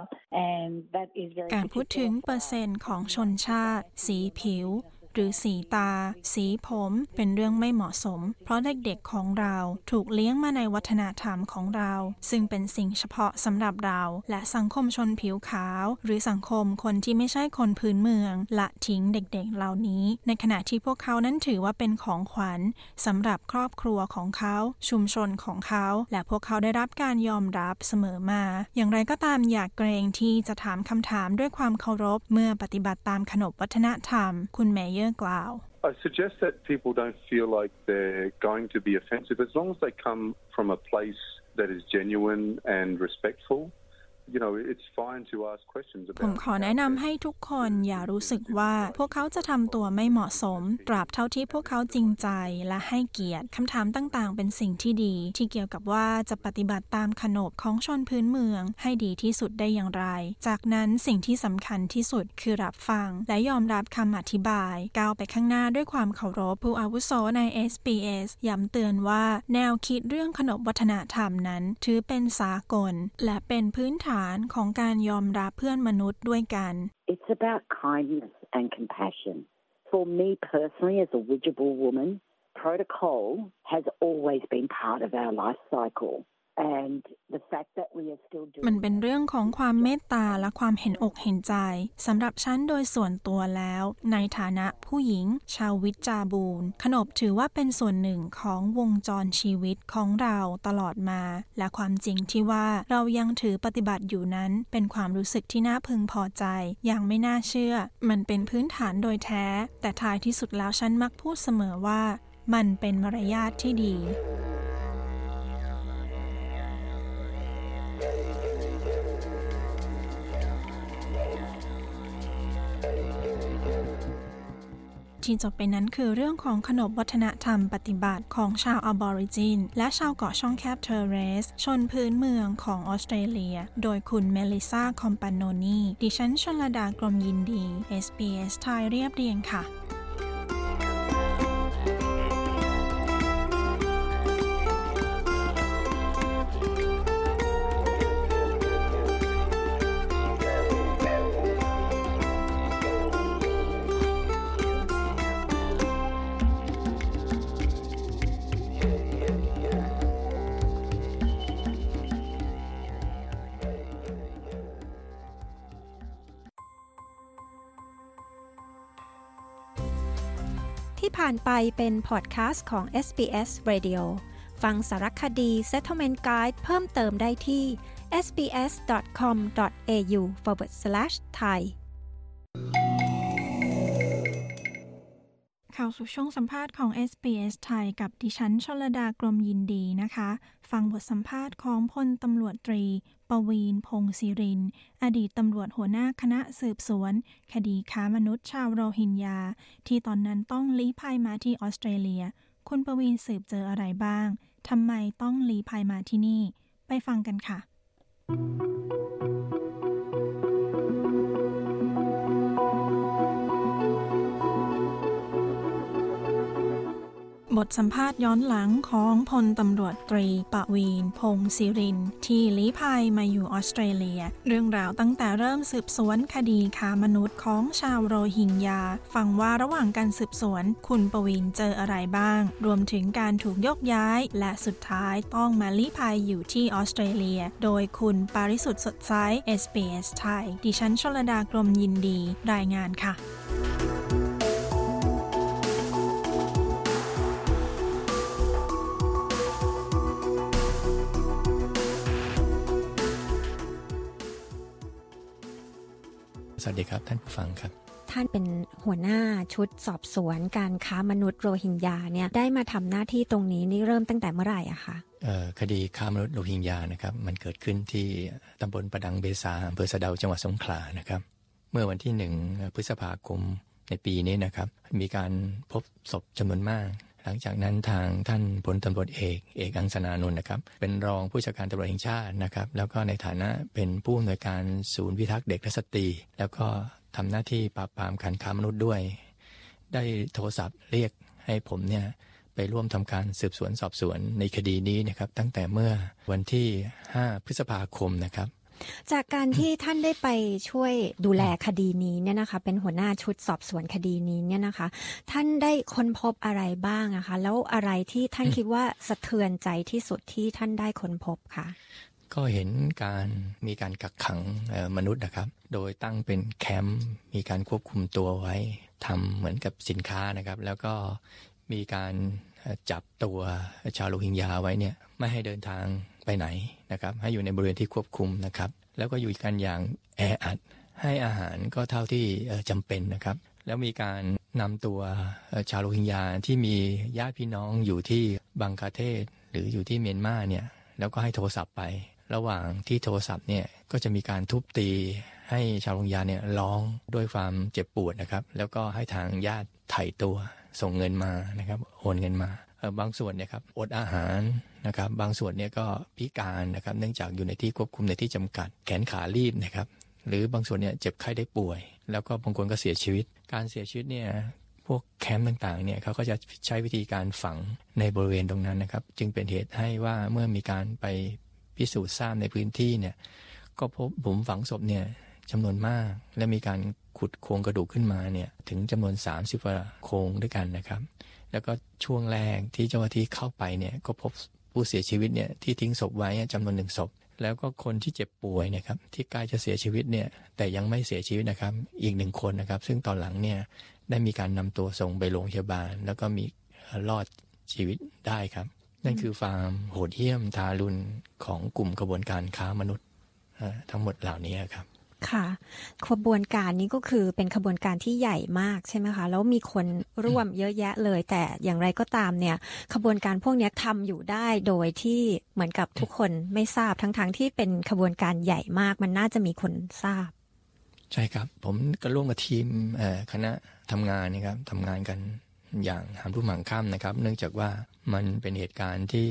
and that is very. การพูดถึงเปอร์เซ็นต์ของชนชาติ สีผิว หรือสีตา สีผม เป็นเรื่องไม่เหมาะสม เพราะเด็กๆของเราถูกเลี้ยงมาในวัฒนธรรมของเรา ซึ่งเป็นสิ่งเฉพาะสำหรับเรา และสังคมชนผิวขาว หรือสังคมคนที่ไม่ใช่คนพื้นเมือง ละทิ้งเด็กๆเหล่านี้ ในขณะที่พวกเขานั้นถือว่าเป็นของขวัญสำหรับครอบครัวของเขา ชุมชนของเขา และพวกเขาได้รับการยอมรับเสมอมา อย่างไรก็ตามอยากเกรงที่จะถามคำถามด้วยความเคารพ เมื่อปฏิบัติตามขนบวัฒนธรรม คุณเมเยอร์ Glau. I suggest that people don't feel like they're going to be offensive as long as they come from a place that is genuine and respectful. You know, it's fine to ask questions ผม about ขอแนะนำให้ทุกคนอย่ารู้สึกว่าพวกเขาจะทำตัวไม่เหมาะสม ตราบเท่าที่พวกเขาจริงใจและให้เกียรติคำถามต่างๆ เป็นสิ่งที่ดี ที่เกี่ยวกับว่าจะปฏิบัติตามขนบของชนพื้นเมือง ให้ดีที่สุดได้อย่างไร จากนั้นสิ่งที่สำคัญที่สุดคือรับฟัง และยอมรับคำอธิบาย ก้าวไปข้างหน้าด้วยความเคารพผู้อาวุโสใน SBS ย้ำเตือนว่าแนวคิดเรื่องขนบวัฒนธรรมนั้น ถือเป็นสากล และเป็นพื้นฐานานของการยอมรับเพื่อนมนุษย์ด้วยกัน It's about kindness and compassion. For me personally, as a widgeable woman, protocol has always been part of our life cycle. And the fact that we are still doing มันเป็นเรื่องของความเมตตาและความเห็นอกเห็นใจสำหรับฉันโดยส่วนตัวแล้ว ในฐานะผู้หญิง ชาววิจาบูรขนบถือว่าเป็นส่วนหนึ่งของวงจรชีวิตของเราตลอดมา และความจริงที่ว่าเรายังถือปฏิบัติอยู่นั้น เป็นความรู้สึกที่น่าพึงพอใจ อย่างไม่น่าเชื่อ มันเป็นพื้นฐานโดยแท้ แต่ท้ายที่สุดแล้วฉันมักพูดเสมอว่า มันเป็นมารยาทที่ดี ที่จบไปนั้นคือเรื่องของขนบวัฒนธรรมปฏิบัติของชาวอบอริจิน และชาวเกาะช่องแคบเทอร์เรส ชนพื้นเมืองของออสเตรเลีย โดยคุณเมลิซาคอมปานโนนีดิฉันชนลดากรมยินดี SBS ไทยเรียบเรียงค่ะ ผ่านไปเป็นพอดแคสต์ของ SBS Radio ฟังสารคดี Settlement Guide เพิ่มเติมได้ที่ sbs.com.au forward slash thai ข้าวสู่ช่วงสัมภาษณ์ของ SBS ไทยกับดิฉันชลดากรมยินดีนะคะ ฟังบทสัมภาษณ์ของพลตำรวจตรี ปวีนพงศิริน อดีตตำรวจหัวหน้าคณะสืบสวน คดีค้ามนุษย์ชาวโรฮิงญา ที่ตอนนั้นต้องลี้ภัยมาที่ออสเตรเลีย คุณปวีนสืบเจออะไรบ้างทำไมต้องลี้ภัยมาที่นี่ ไปฟังกันค่ะ บทสัมภาษณ์ย้อนหลังของพลตำรวจตรีปวีน พงศิริน ที่ลี้ภัยมาอยู่ออสเตรเลีย เรื่องราวตั้งแต่เริ่มสืบสวนคดีค้ามนุษย์ของชาวโรฮิงญา ฟังว่าระหว่างการสืบสวน คุณปวีนเจออะไรบ้าง รวมถึงการถูกยกย้าย และสุดท้ายต้องมาลี้ภัยอยู่ที่ออสเตรเลีย โดยคุณปาริสุทธ์สดใส SBS ไทย ดิฉันชลดากรมยินดี รายงานค่ะ วัสดีครับท่านผู้ฟังครับ ท่านเป็นหัวหน้าชุดสอบสวนการค้ามนุษย์โรฮิงญาเนี่ยได้มาทำหน้าที่ตรงนี้นี่เริ่มตั้งแต่เมื่อไหร่อะคะคดีค้ามนุษย์โรฮิงญานะครับมันเกิดขึ้นที่ตำบลประดังเบซาอำเภอสะเดาจังหวัดสงขลานะครับ เมื่อวันที่หนึ่งพฤษภาคมในปีนี้นะครับ มีการพบศพจำนวนมาก หลังจากนั้นทางท่านพลตำรวจเอกเอกอังสนานุนนะครับ เป็นรองผู้จัดการตำรวจแห่งชาตินะครับ แล้วก็ในฐานะเป็นผู้อำนวยการศูนย์พิทักษ์เด็กและสตรี แล้วก็ทำหน้าที่ปราบปรามการค้ามนุษย์ด้วย ได้โทรศัพท์เรียกให้ผมเนี่ยไปร่วมทำการสืบสวนสอบสวนในคดีนี้นะครับ ตั้งแต่เมื่อวันที่ 5 พฤษภาคมนะครับ จากการที่ท่านได้ไปช่วยดูแลคดีนี้เนี่ยนะคะ เป็นหัวหน้าชุดสอบสวนคดีนี้เนี่ยนะคะ ท่านได้ค้นพบอะไรบ้างอะคะ แล้วอะไรที่ท่านคิดว่าสะเทือนใจที่สุดที่ท่านได้ค้นพบคะก็เห็นการมีการกักขังมนุษย์นะครับ โดยตั้งเป็นแคมป์มีการควบคุมตัวไว้ทำเหมือนกับสินค้านะครับ แล้วก็มีการจับตัวชาวโรฮิงญาไว้เนี่ยไม่ให้เดินทาง ไปไหนนะครับ ให้อยู่ในบริเวณที่ควบคุมนะครับ แล้วก็อยู่กันอย่างแออัด ให้อาหารก็เท่าที่จำเป็นนะครับ แล้วมีการนำตัวชาวโรฮิงญาที่มีญาติพี่น้องอยู่ที่บังคาเทศ หรืออยู่ที่เมียนมาเนี่ยแล้วก็ให้โทรศัพท์ไประหว่างที่โทรศัพท์เนี่ยก็จะมีการทุบตีให้ชาวโรงยาเนี่ยร้องด้วยความเจ็บปวดนะครับ แล้วก็ให้ทางญาติไถ่ตัวส่งเงินมานะครับ โอนเงินมา บางส่วนเนี่ยครับอดอาหารนะครับ บางส่วนเนี่ยก็พิการนะครับ เนื่องจากอยู่ในที่ควบคุมในที่จำกัด แขนขาลีบนะครับ หรือบางส่วนเนี่ยเจ็บไข้ได้ป่วย แล้วก็บางคนก็เสียชีวิต การเสียชีวิตเนี่ยพวกแคมป์ต่างๆ เนี่ยเขาก็จะใช้วิธีการฝังในบริเวณตรงนั้นนะครับ จึงเป็นเหตุให้ว่าเมื่อมีการไปพิสูจน์ทราบในพื้นที่เนี่ย ก็พบบุมฝังศพเนี่ยจำนวนมาก และมีการขุดโครงกระดูกขึ้นมาเนี่ยถึงจำนวน 30กว่าโครงด้วยกันนะครับ แล้วก็ช่วงแรกที่เจ้าหน้าที่เข้าไปเนี่ยก็พบผู้เสียชีวิตเนี่ยที่ทิ้งศพไว้จำนวนหนึ่งศพ แล้วก็คนที่เจ็บป่วยนะครับที่ใกล้จะเสียชีวิตเนี่ยแต่ยังไม่เสียชีวิตนะครับอีกหนึ่งคนนะครับ ซึ่งตอนหลังเนี่ยได้มีการนำตัวส่งไปโรงพยาบาล แล้วก็มีรอดชีวิตได้ครับ นั่นคือฟาร์มโหดเหี้ยมทารุณของกลุ่มกระบวนการค้ามนุษย์ทั้งหมดเหล่านี้ครับ ค่ะขบวนการนี้ก็คือเป็นขบวนการที่ใหญ่มากใช่ไหมคะ แล้วมีคนร่วมเยอะแยะเลย แต่อย่างไรก็ตามเนี่ย ขบวนการพวกนี้ทำอยู่ได้โดยที่เหมือนกับทุกคนไม่ทราบทั้งๆทที่เป็นขบวนการใหญ่มาก มันน่าจะมีคนทราบ ใช่ครับ ผมก็ร่วมกับทีมคณะทำงานนะครับทำงานกันอย่างหามรุ่มหางค่ำนะครับ เนื่องจากว่ามันเป็นเหตุการณ์ที่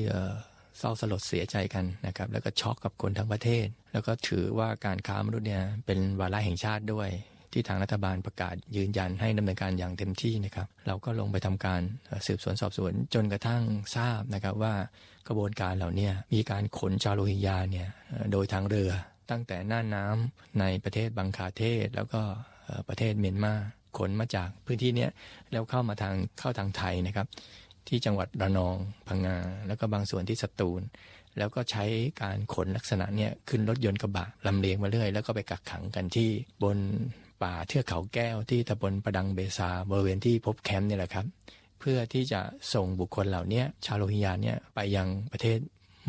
เศร้าสลดเสียใจกันนะครับ แล้วก็ช็อกกับคนทั้งประเทศ แล้วก็ถือว่าการค้ามนุษย์เนี่ยเป็นวาระแห่งชาติด้วยที่ทางรัฐบาลประกาศยืนยันให้ดำเนินการอย่างเต็มที่นะครับ เราก็ลงไปทำการสืบสวนสอบสวนจนกระทั่งทราบนะครับว่ากระบวนการเหล่านี้มีการขนชาวโรฮิงญาเนี่ยโดยทางเรือตั้งแต่น้าน้ำในประเทศบังคาเทศ แล้วก็ประเทศเมียนมาขนมาจากพื้นที่นี้แล้วเข้ามาทางเข้าทางไทยนะครับ ที่จังหวัดระนองพังงา แล้วก็บางส่วนที่สตูล แล้วก็ใช้การขนลักษณะเนี้ยขึ้นรถยนต์กระบะลำเลียงมาเรื่อย แล้วก็ไปกักขังกันที่บนป่าเทือกเขาแก้วที่ตำบลประดังเบซาบริเวณที่พบแคมป์นี่แหละครับ เพื่อที่จะส่งบุคคลเหล่านี้ชาวโรฮิงญาเนี่ยไปยังประเทศ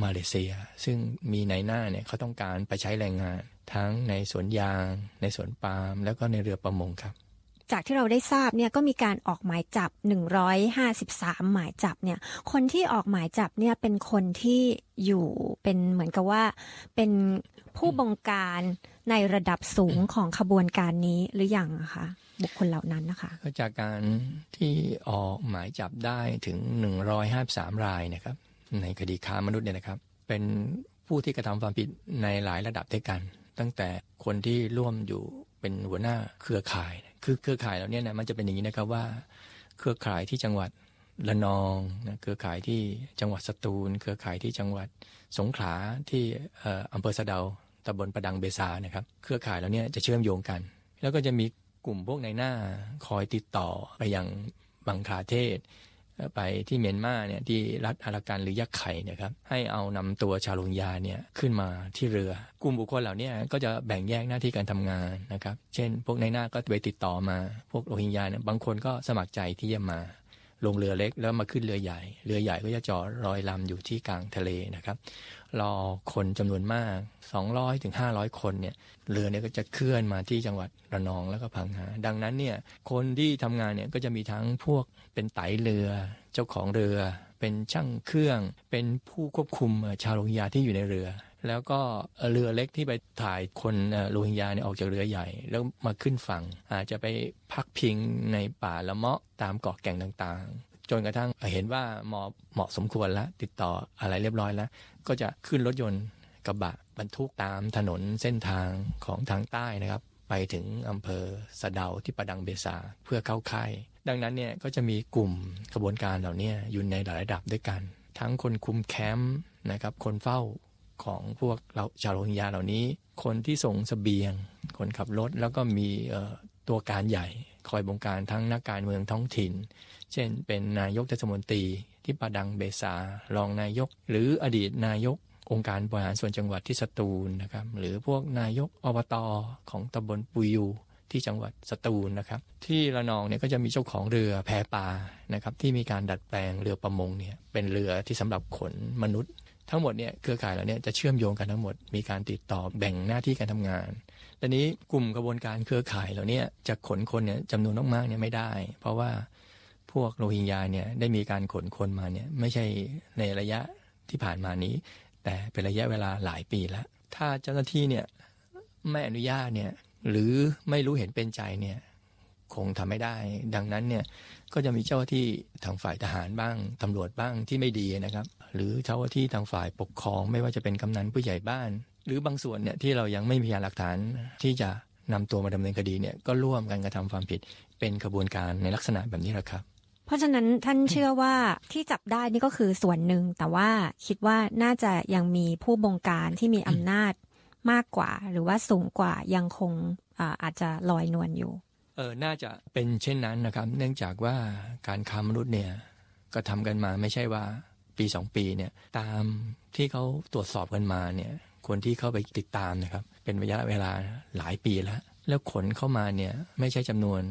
มาเลเซีย ซึ่งมีในหน้าเนี่ยเขาต้องการไปใช้แรงงาน ทั้งในสวนยาง ในสวนปาล์มแล้วก็ในเรือประมงครับ จากที่เราได้ทราบเนี่ยก็มีการออกหมายจับ 153 หมายจับเนี่ยคนที่ออกหมายจับเนี่ยเป็นคนที่อยู่เป็นเหมือนกับว่าเป็นผู้บงการในระดับสูงของขบวนการนี้หรืออยังคะบุคคลเหล่านั้นนะคะ ก็จากการที่ออกหมายจับได้ถึง 153 รายนะครับ ในคดีค้ามนุษย์เนี่ยนะครับ เป็นผู้ที่กระทำความผิดในหลายระดับด้วยกัน ตั้งแต่คนที่ร่วมอยู่เป็นหัวหน้าเครือข่าย คือเครือข่ายเราเนี่ยนะมันจะเป็นอย่างนี้นะครับว่า เครือข่ายที่จังหวัดละนองนะเครือข่ายที่จังหวัดสตูล เครือข่ายที่จังหวัดสงขลาที่อำเภอสะเดาตำบลประดังเบซานะครับ เครือข่ายเราเนี่ยจะเชื่อมโยงกัน แล้วก็จะมีกลุ่มพวกในหน้าคอยติดต่อไปยังบังคลาเทศ ไปที่เมียนมาเนี่ยที่รัฐอารากันหรือยักไข่เนี่ยครับให้เอานำตัวชาวโรฮิงญาเนี่ยขึ้นมาที่เรือ กลุ่มบุคคลเหล่านี้ก็จะแบ่งแยกหน้าที่การทำงานนะครับ เช่น พวกในหน้าก็ไปติดต่อมา พวกโรฮิงญาเนี่ยบางคนก็สมัครใจที่จะมา ลงเรือเล็กแล้วมาขึ้นเรือใหญ่ เรือใหญ่ก็จะจอดรอยลำอยู่ที่กลางทะเลนะครับรอคนจำนวนมาก200ถึง500 คนเนี่ยเรือเนี่ยก็จะเคลื่อนมาที่จังหวัดระนองแล้วก็พังงาดังนั้นเนี่ยคนที่ทำงานเนี่ยก็จะมีทั้งพวกเป็นไตเรือ เจ้าของเรือ เป็นช่างเครื่อง เป็นผู้ควบคุมชาวโรฮิงญาที่อยู่ในเรือ แล้วก็เรือเล็กที่ไปถ่ายคนโรฮิงญาเนี่ยออกจากเรือใหญ่ แล้วมาขึ้นฝั่ง อาจจะไปพักพิงในป่าละเมาะตามเกาะแก่งต่างๆ จนกระทั่งเห็นว่าเหมาะเหมาะสมควรแล้วติดต่ออะไรเรียบร้อยแล้ว ก็จะขึ้นรถยนต์กระบะบรรทุกตามถนนเส้นทางของทางใต้นะครับ ไปถึงอำเภอสะเดาที่ประดังเบซาเพื่อเข้าค่ายดังนั้นเนี่ยก็จะมีกลุ่มกระบวนการเหล่านี้อยู่ในหลายระดับด้วยกัน ทั้งคนคุมแคมป์นะครับคนเฝ้า ของพวกเราชาวโรฮิงญาเหล่านี้ คนที่ส่งสเสบียง คนขับรถ แล้วก็มีตัวการใหญ่คอยบงการทั้งนักการเมืองท้องถิ่น เช่น เป็นนายกเทศมนตรีที่ปาดังเบซารองนายก หรืออดีตนายกองค์การบริหารส่วนจังหวัดที่สตูลนะครับ หรือพวกนายกอบตอของตำบลปุยูที่จังหวัดสตูลนะครับ ที่ระนองเนี่ยก็จะมีเจ้าของเรือแพปลานะครับ ที่มีการดัดแปลงเรือประมงเนี่ยเป็นเรือที่สำหรับขนมนุษย์ ทั้งหมดเนี่ยเครือข่ายเหล่านี้จะเชื่อมโยงกันทั้งหมดมีการติดต่อแบ่งหน้าที่การทำงานตอนนี้กลุ่มกระบวนการเครือข่ายเหล่านี้จะขนคนเนี่ยจำนวนมากๆเนี่ยไม่ได้ เพราะว่าพวกโรฮิงญาเนี่ยได้มีการขนคนมาเนี่ยไม่ใช่ในระยะที่ผ่านมานี้ แต่เป็นระยะเวลาหลายปีแล้ว ถ้าเจ้าหน้าที่เนี่ยไม่อนุญาตเนี่ยหรือไม่รู้เห็นเป็นใจเนี่ยคงทำไม่ได้ ดังนั้นเนี่ยก็จะมีเจ้าหน้าที่ทางฝ่ายทหารบ้างตำรวจบ้างที่ไม่ดีนะครับ หรือเจ้าหน้าที่ทางฝ่ายปกครอง ไม่ว่าจะเป็นกำนันผู้ใหญ่บ้าน หรือบางส่วนเนี่ยที่เรายังไม่มีพยานหลักฐานที่จะนำตัวมาดำเนินคดีเนี่ยก็ร่วมกันกระทำความผิด เป็นกระบวนการในลักษณะแบบนี้แหละครับ เพราะฉะนั้นท่านเชื่อว่าที่จับได้นี่ก็คือส่วนหนึ่ง แต่ว่าคิดว่าน่าจะยังมีผู้บงการที่มีอำนาจมากกว่า หรือว่าสูงกว่ายังคงอาจจะลอยนวลอยู่เออน่าจะเป็นเช่นนั้นนะครับ เนื่องจากว่าการค้ามนุษย์เนี่ยก็ทำกันมาไม่ใช่ว่า ปีสองปีเนี่ยตามที่เขาตรวจสอบกันมาเนี่ยคนที่เข้าไปติดตามนะครับ เป็นระยะเวลาหลายปีแล้ว แล้วขนเข้ามาเนี่ยไม่ใช่จำนวน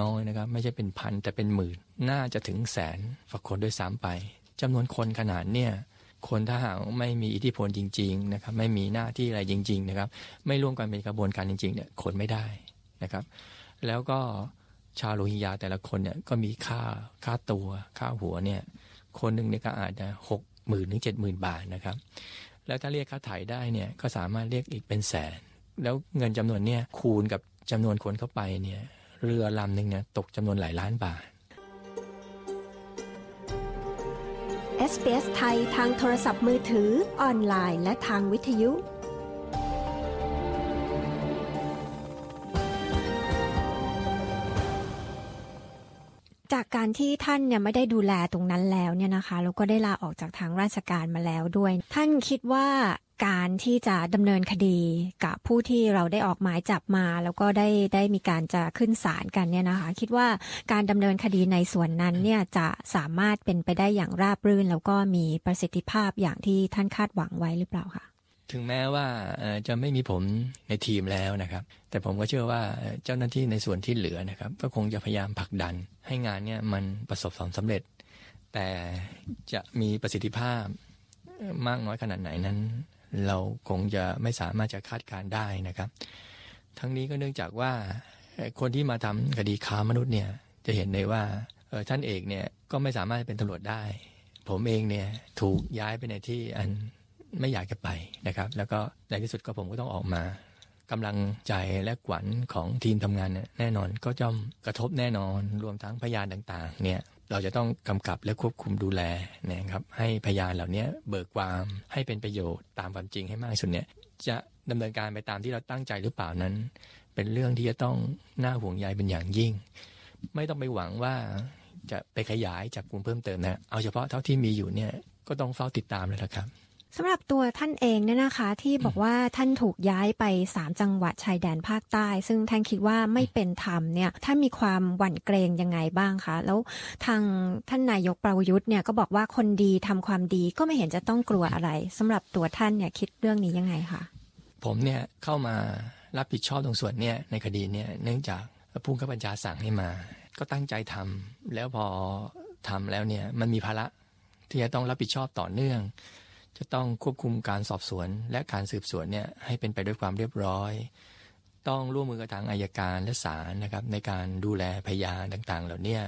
น้อยๆนะครับ ไม่ใช่เป็นพันแต่เป็นหมื่น น่าจะถึงแสนฝักคนด้วยซ้ำไปจำนวนคนขนาดเนี่ยคนถ้าหากไม่มีอิทธิพลจริง ๆ นะครับ ไม่มีหน้าที่อะไรจริง ๆ นะครับ ไม่ร่วมกันเป็นกระบวนการจริงๆเนี่ยขนไม่ได้นะครับ แล้วก็ชาวโรฮิงญาแต่ละคนเนี่ยก็มีค่าค่าตัวค่าหัวเนี่ย คนหนึ่งเนี่ยก็อาจจะหกหมื่นถึงเจ็ดหมื่นบาทนะครับ แล้วถ้าเรียกค่าถ่ายได้เนี่ยก็สามารถเรียกอีกเป็นแสน แล้วเงินจำนวนเนี่ยคูณกับจำนวนคนเข้าไปเนี่ยเรือลำหนึ่งเนี่ยตกจำนวนหลายล้านบาท SBS ไทยทางโทรศัพท์มือถือออนไลน์ และทางวิทยุ จากการที่ท่านเนี่ยไม่ได้ดูแลตรงนั้นแล้วเนี่ยนะคะแล้วก็ได้ลาออกจากทางราชการมาแล้วด้วย ท่านคิดว่าการที่จะดำเนินคดีกับผู้ที่เราได้ออกหมายจับมา แล้วก็ได้ได้มีการจะขึ้นศาลกันเนี่ยนะคะ คิดว่าการดำเนินคดีในส่วนนั้นเนี่ยจะสามารถเป็นไปได้อย่างราบรื่น แล้วก็มีประสิทธิภาพอย่างที่ท่านคาดหวังไว้หรือเปล่าคะ ถึงแม้ว่าจะไม่มีผมในทีมแล้วนะครับ แต่ผมก็เชื่อว่าเจ้าหน้าที่ในส่วนที่เหลือนะครับ ก็คงจะพยายามผลักดันให้งานเนี้ยมันประสบความสำเร็จ แต่จะมีประสิทธิภาพมากน้อยขนาดไหนนั้น เราคงจะไม่สามารถจะคาดการได้นะครับ ทั้งนี้ก็เนื่องจากว่าคนที่มาทำคดีค้ามนุษย์เนี่ยจะเห็นเลยว่าท่านเอกเนี่ยก็ไม่สามารถเป็นตำรวจได้ ผมเองเนี่ยถูกย้ายไปในที่อัน ไม่อยากจะไปนะครับ แล้วก็ในที่สุดก็ผมก็ต้องออกมากำลังใจและขวัญของทีมทำงานเนี่ยแน่นอนก็จะกระทบแน่นอนรวมทั้งพยานต่างๆ เนี่ยเราจะต้องกำกับและควบคุมดูแลนะครับ ให้พยานเหล่านี้เบิกความให้เป็นประโยชน์ตามความจริงให้มากสุดเนี่ยจะดำเนินการไปตามที่เราตั้งใจหรือเปล่านั้น เป็นเรื่องที่จะต้องน่าห่วงใยเป็นอย่างยิ่ง ไม่ต้องไปหวังว่าจะไปขยายจากกลุ่มเพิ่มเติมนะเอาเฉพาะเท่าที่มีอยู่เนี่ยก็ต้องเฝ้าติดตามเลยละครับ สำหรับตัวท่านเองเนี่ยนะคะ ที่บอกว่าท่านถูกย้ายไปสามจังหวัดชายแดนภาคใต้ ซึ่งท่านคิดว่าไม่เป็นธรรมเนี่ยท่านมีความหวั่นเกรงยังไงบ้างคะแล้วทางท่านนายกประยุทธ์เนี่ยก็บอกว่าคนดีทำความดีก็ไม่เห็นจะต้องกลัวอะไรสำหรับตัวท่านเนี่ยคิดเรื่องนี้ยังไงคะผมเนี่ยเข้ามารับผิดชอบตรงส่วนเนี่ยในคดีเนี่ยเนื่องจากผู้ข้าบัญชาสั่งให้มา ก็ตั้งใจทำแล้วพอทำแล้วเนี่ยมันมีภาระที่จะต้องรับผิดชอบต่อเนื่อง จะต้องควบคุมการสอบสวน และการสืบสวนเนี่ยให้เป็นไปด้วยความเรียบร้อย ต้องร่วมมือกับทางอายการและศาลนะครับในการดูแลพยานต่างๆ เหล่านี้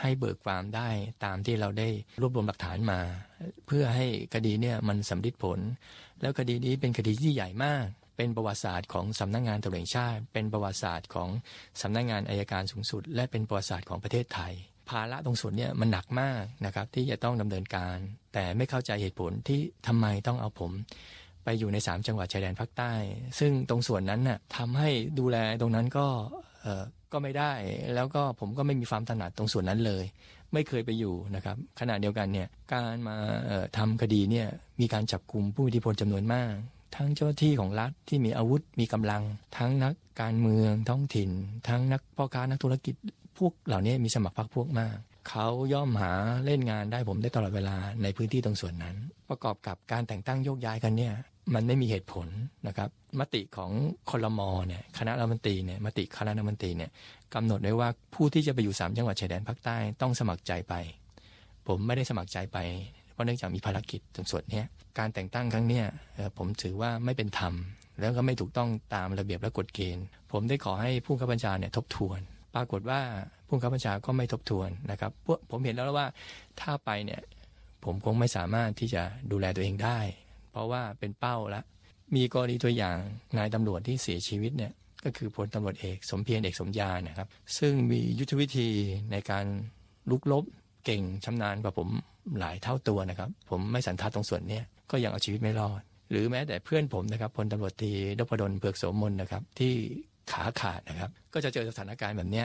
ให้เบิกความได้ตามที่เราได้รวบรวมหลักฐานมา เพื่อให้คดีเนี่ยมันสำเร็จผล แล้วคดีนี้เป็นคดีที่ใหญ่มากเป็นประวัติศาสตร์ของสำนักงงานตำรวจชาติ เป็นประวัติศาสตร์ของสำนักงงานอายการสูงสุด และเป็นประวัติศาสตร์ของประเทศไทย ภาระตรงส่วนนี้มันหนักมากนะครับที่จะต้องดำเนินการ แต่ไม่เข้าใจเหตุผลที่ทำไมต้องเอาผมไปอยู่ใน 3 จังหวัดชายแดนภาคใต้ ซึ่งตรงส่วนนั้นน่ะทำให้ดูแลตรงนั้นก็เออก็ไม่ได้ แล้วก็ผมก็ไม่มีความถนัดตรงส่วนนั้นเลย ไม่เคยไปอยู่นะครับขณะเดียวกันเนี่ยการมาทำคดีเนี่ยมีการจับกลุ่มผู้มีอิทธิพลจำนวนมาก ทั้งเจ้าที่ของรัฐที่มีอาวุธมีกำลัง ทั้งนักการเมืองท้องถิ่น ทั้งนักพ่อค้านักธุรกิจ พวกเหล่านี้มีสมัครพรรคพวกมาก เขาย่อมหาเล่นงานได้ผมได้ตลอดเวลาในพื้นที่ตรงส่วนนั้น ประกอบกับการแต่งตั้งโยกย้ายกันเนี่ยมันไม่มีเหตุผลนะครับ มติของคอรมอเนี่ยคณะรัฐมนตรีเนี่ยมติคณะรัฐมนตรีเนี่ยกำหนดไว้ว่าผู้ที่จะไปอยู่สามจังหวัดชายแดนภาคใต้ต้องสมัครใจไป ผมไม่ได้สมัครใจไปเพราะเนื่องจากมีภารกิจตรงส่วนนี้การแต่งตั้งครั้งนี้ผมถือว่าไม่เป็นธรรม แล้วก็ไม่ถูกต้องตามระเบียบและกฎเกณฑ์ ผมได้ขอให้ผู้ข้าบัญชาเนี่ยทบทวน ปรากฏว่าผู้ข้าบัญชาก็ไม่ทบทวนนะครับผมเห็นแล้วว่าถ้าไปเนี่ยผมคงไม่สามารถที่จะดูแลตัวเองได้ เพราะว่าเป็นเป้าละ มีกรณีตัวอย่างนายตำรวจที่เสียชีวิตเนี่ยก็คือพลตำรวจเอกสมเพียรเอกสมยานะครับ ซึ่งมียุทธวิธีในการลุกลบเก่งชำนาญกว่าผมหลายเท่าตัวนะครับ ผมไม่สันทัดตรงส่วนนี้ก็ยังเอาชีวิตไม่รอด หรือแม้แต่เพื่อนผมนะครับพลตำรวจตีดพดลเผือกโสมนนะครับที่ ขาขาดนะครับ ก็จะเจอสถานการณ์แบบนี้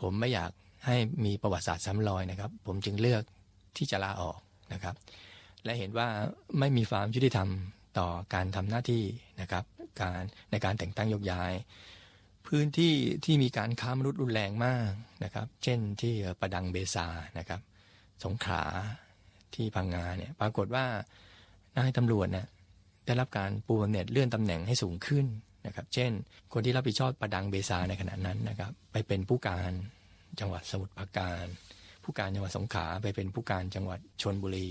ผมไม่อยากให้มีประวัติศาสตร์ซ้ำรอยนะครับ ผมจึงเลือกที่จะลาออกนะครับ และเห็นว่าไม่มีความยุติธรรมต่อการทำหน้าที่นะครับ การในการแต่งตั้งยกย้าย พื้นที่ที่มีการค้ามนุษย์รุนแรงมากนะครับ เช่นที่ประดังเบซานะครับ สงขลาที่พังงาเนี่ยปรากฏว่านายตำรวจเนี่ยได้รับการปูบำเหน็จเลื่อนตำแหน่งให้สูงขึ้น นะครับ เช่น คนที่รับผิดชอบประดังเบซาในขณะนั้นนะครับ ไปเป็นผู้การจังหวัดสมุทรปราการ ผู้การจังหวัดสงขลาไปเป็นผู้การจังหวัดชนบุรี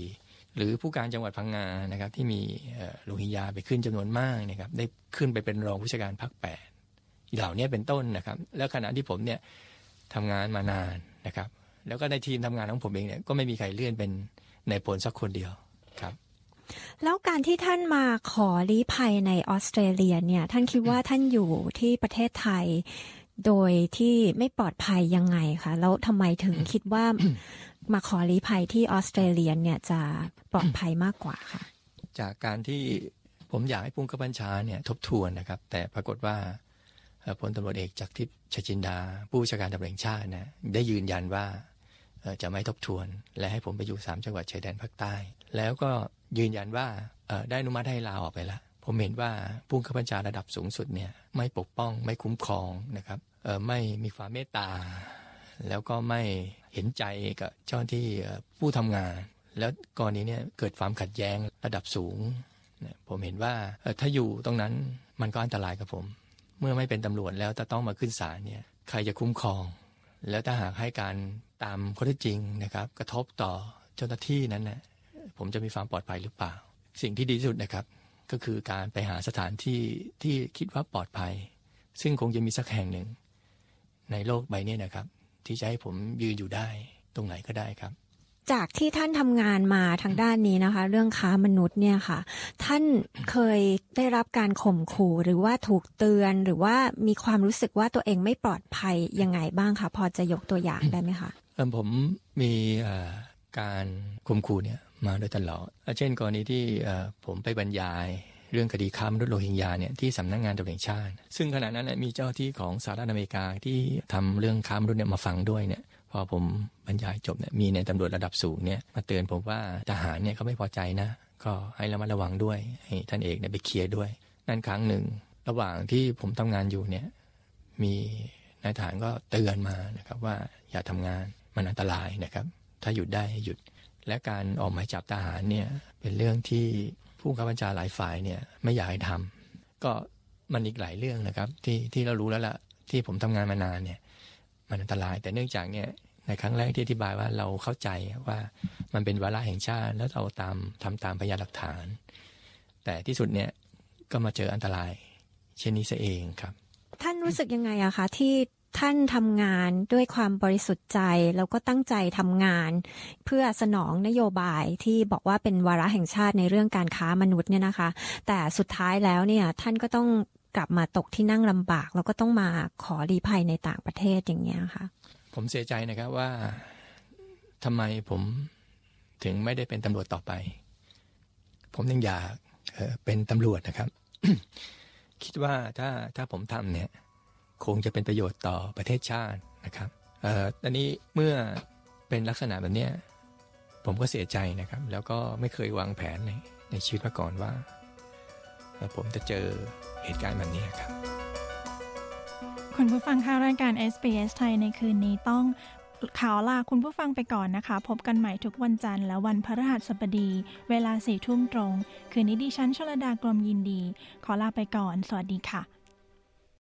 หรือผู้การจังหวัดพังงานะครับที่มีโลหิยาไปขึ้นจำนวนมากนะครับได้ขึ้นไปเป็นรองผู้จัดการภาคแปดเหล่านี้เป็นต้นนะครับ แล้วขณะที่ผมเนี่ยทำงานมานานนะครับ แล้วก็ในทีมทำงานของผมเองเนี่ยก็ไม่มีใครเลื่อนเป็นในผลสักคนเดียวครับ แล้วการที่ท่านมาขอลี้ภัยในออสเตรเลียเนี่ย ท่านคิดว่าท่านอยู่ที่ประเทศไทย โดยที่ไม่ปลอดภัยยังไงคะแล้วทำไมถึงคิดว่ามาขอลี้ภัยที่ออสเตรเลียเนี่ยจะปลอดภัยมากกว่าค่ะ จากการที่ผมอยากให้พุ่งกบัญชาเนี่ยทบทวนนะครับ แต่ปรากฏว่าพลตำรวจเอกจากทิพย์ชจินดา ผู้ชาการตำรวจชาตินะได้ยืนยันว่า จะไม่ทบทวน และให้ผมไปอยู่สามจังหวัดชายแดนภาคใต้ แล้วก็ยืนยันว่าได้อนุมัติให้ลาออกไปแล้วผมเห็นว่าผู้ข้าบัญชาระดับสูงสุดเนี่ยไม่ปกป้องไม่คุ้มครองนะครับไม่มีความเมตตา แล้วก็ไม่เห็นใจกับเจ้าที่ผู้ทำงาน แล้วกรณีนี้เกิดความขัดแย้งระดับสูง ผมเห็นว่าถ้าอยู่ตรงนั้นมันก็อันตรายกับผม เมื่อไม่เป็นตำรวจแล้วจะต้องมาขึ้นศาลเนี่ยใครจะคุ้มครอง แล้วถ้าหากให้การ ตามข้อเท็จจริงนะครับ กระทบต่อเจ้าหน้าที่นั้นนะผมจะมีความปลอดภัยหรือเปล่า สิ่งที่ดีที่สุดนะครับ ก็คือการไปหาสถานที่ที่คิดว่าปลอดภัย ซึ่งคงจะมีสักแห่งหนึ่ง ในโลกใบนี้นะครับ ที่จะให้ผมยืนอยู่ได้ตรงไหนก็ได้ครับจากที่ท่านทำงานมาทางด้านนี้นะคะ เรื่องค้ามนุษย์เนี่ยค่ะ ท่านเคยได้รับการข่มขู่หรือว่าถูกเตือนหรือว่ามีความรู้สึกว่าตัวเองไม่ปลอดภัยยังไงบ้างคะพอจะยกตัวอย่างได้ไหมคะ ผมมีการข่มขู่เนี่ยมาโดยตลอด เช่นกรณีที่ผมไปบรรยายเรื่องคดีค้ามนุษย์โรฮิงญาเนี่ยที่สำนักงงานตำรวจแห่งชาติ ซึ่งขณะนั้นมีเจ้าที่ของสหรัฐอเมริกาที่ทำเรื่องค้ามนุษย์เนี่ยมาฟังด้วยเนี่ยพอผมบรรยายจบเนี่ยมีในตำรวจระดับสูงเนี่ยมาเตือนผมว่าทหารเนี่ยเขาไม่พอใจนะ ก็ให้ระมัดระวังด้วยให้ท่านเอกเนี่ยไปเคลียร์ด้วย นั่นครั้งหนึ่ง ระหว่างที่ผมทำงานอยู่เนี่ยมีนายทหารก็เตือนมานะครับว่าอย่าทำงาน มันอันตรายนะครับ ถ้าหยุดได้หยุด และการออกหมายจับทหารเนี่ยเป็นเรื่องที่ผู้ข้าบัญชาหลายฝ่ายเนี่ยไม่อยากให้ทำก็มันอีกหลายเรื่องนะครับ ที่ที่เรารู้แล้วล่ะที่ผมทำงานมานานเนี่ย มันอันตรายแต่เนื่องจากเนี่ยในครั้งแรกที่อธิบายว่าเราเข้าใจว่ามันเป็นวาระแห่งชาติแล้วเราตามทำตามพยานหลักฐาน แต่ที่สุดเนี่ยก็มาเจออันตราย เช่นนี้ซะเองครับ ท่านรู้สึกยังไงอะคะที่ ท่านทำงานด้วยความบริสุทธิ์ใจ แล้วก็ตั้งใจทำงาน เพื่อสนองนโยบายที่บอกว่าเป็นวาระแห่งชาติในเรื่องการค้ามนุษย์เนี่ยนะคะ แต่สุดท้ายแล้วเนี่ยท่านก็ต้องกลับมาตกที่นั่งลำบาก แล้วก็ต้องมาขอรีภัยในต่างประเทศอย่างเงี้ยค่ะ ผมเสียใจนะครับว่าทำไมผมถึงไม่ได้เป็นตำรวจต่อไป ผมยังอยากเป็นตำรวจนะครับ คิดว่าถ้าถ้าผมทำเนี่ย คงจะเป็นประโยชน์ต่อประเทศชาตินะครับเอ่อตอนนี้เมื่อเป็นลักษณะแบบนี้ผมก็เสียใจนะครับ แล้วก็ไม่เคยวางแผนในในชีวิตมาก่อนว่า ผมจะเจอเหตุการณ์แบบนี้ครับคุณผู้ฟังค่ะรายการ SBS ไทยในคืนนี้ต้องข่าวลาคุณผู้ฟังไปก่อนนะคะ พบกันใหม่ทุกวันจันทร์และวันพฤหัสบดี เวลาสี่ทุ่มตรง คืนนี้ดิฉันชลดากรมยินดี ขอลาไปก่อน สวัสดีค่ะ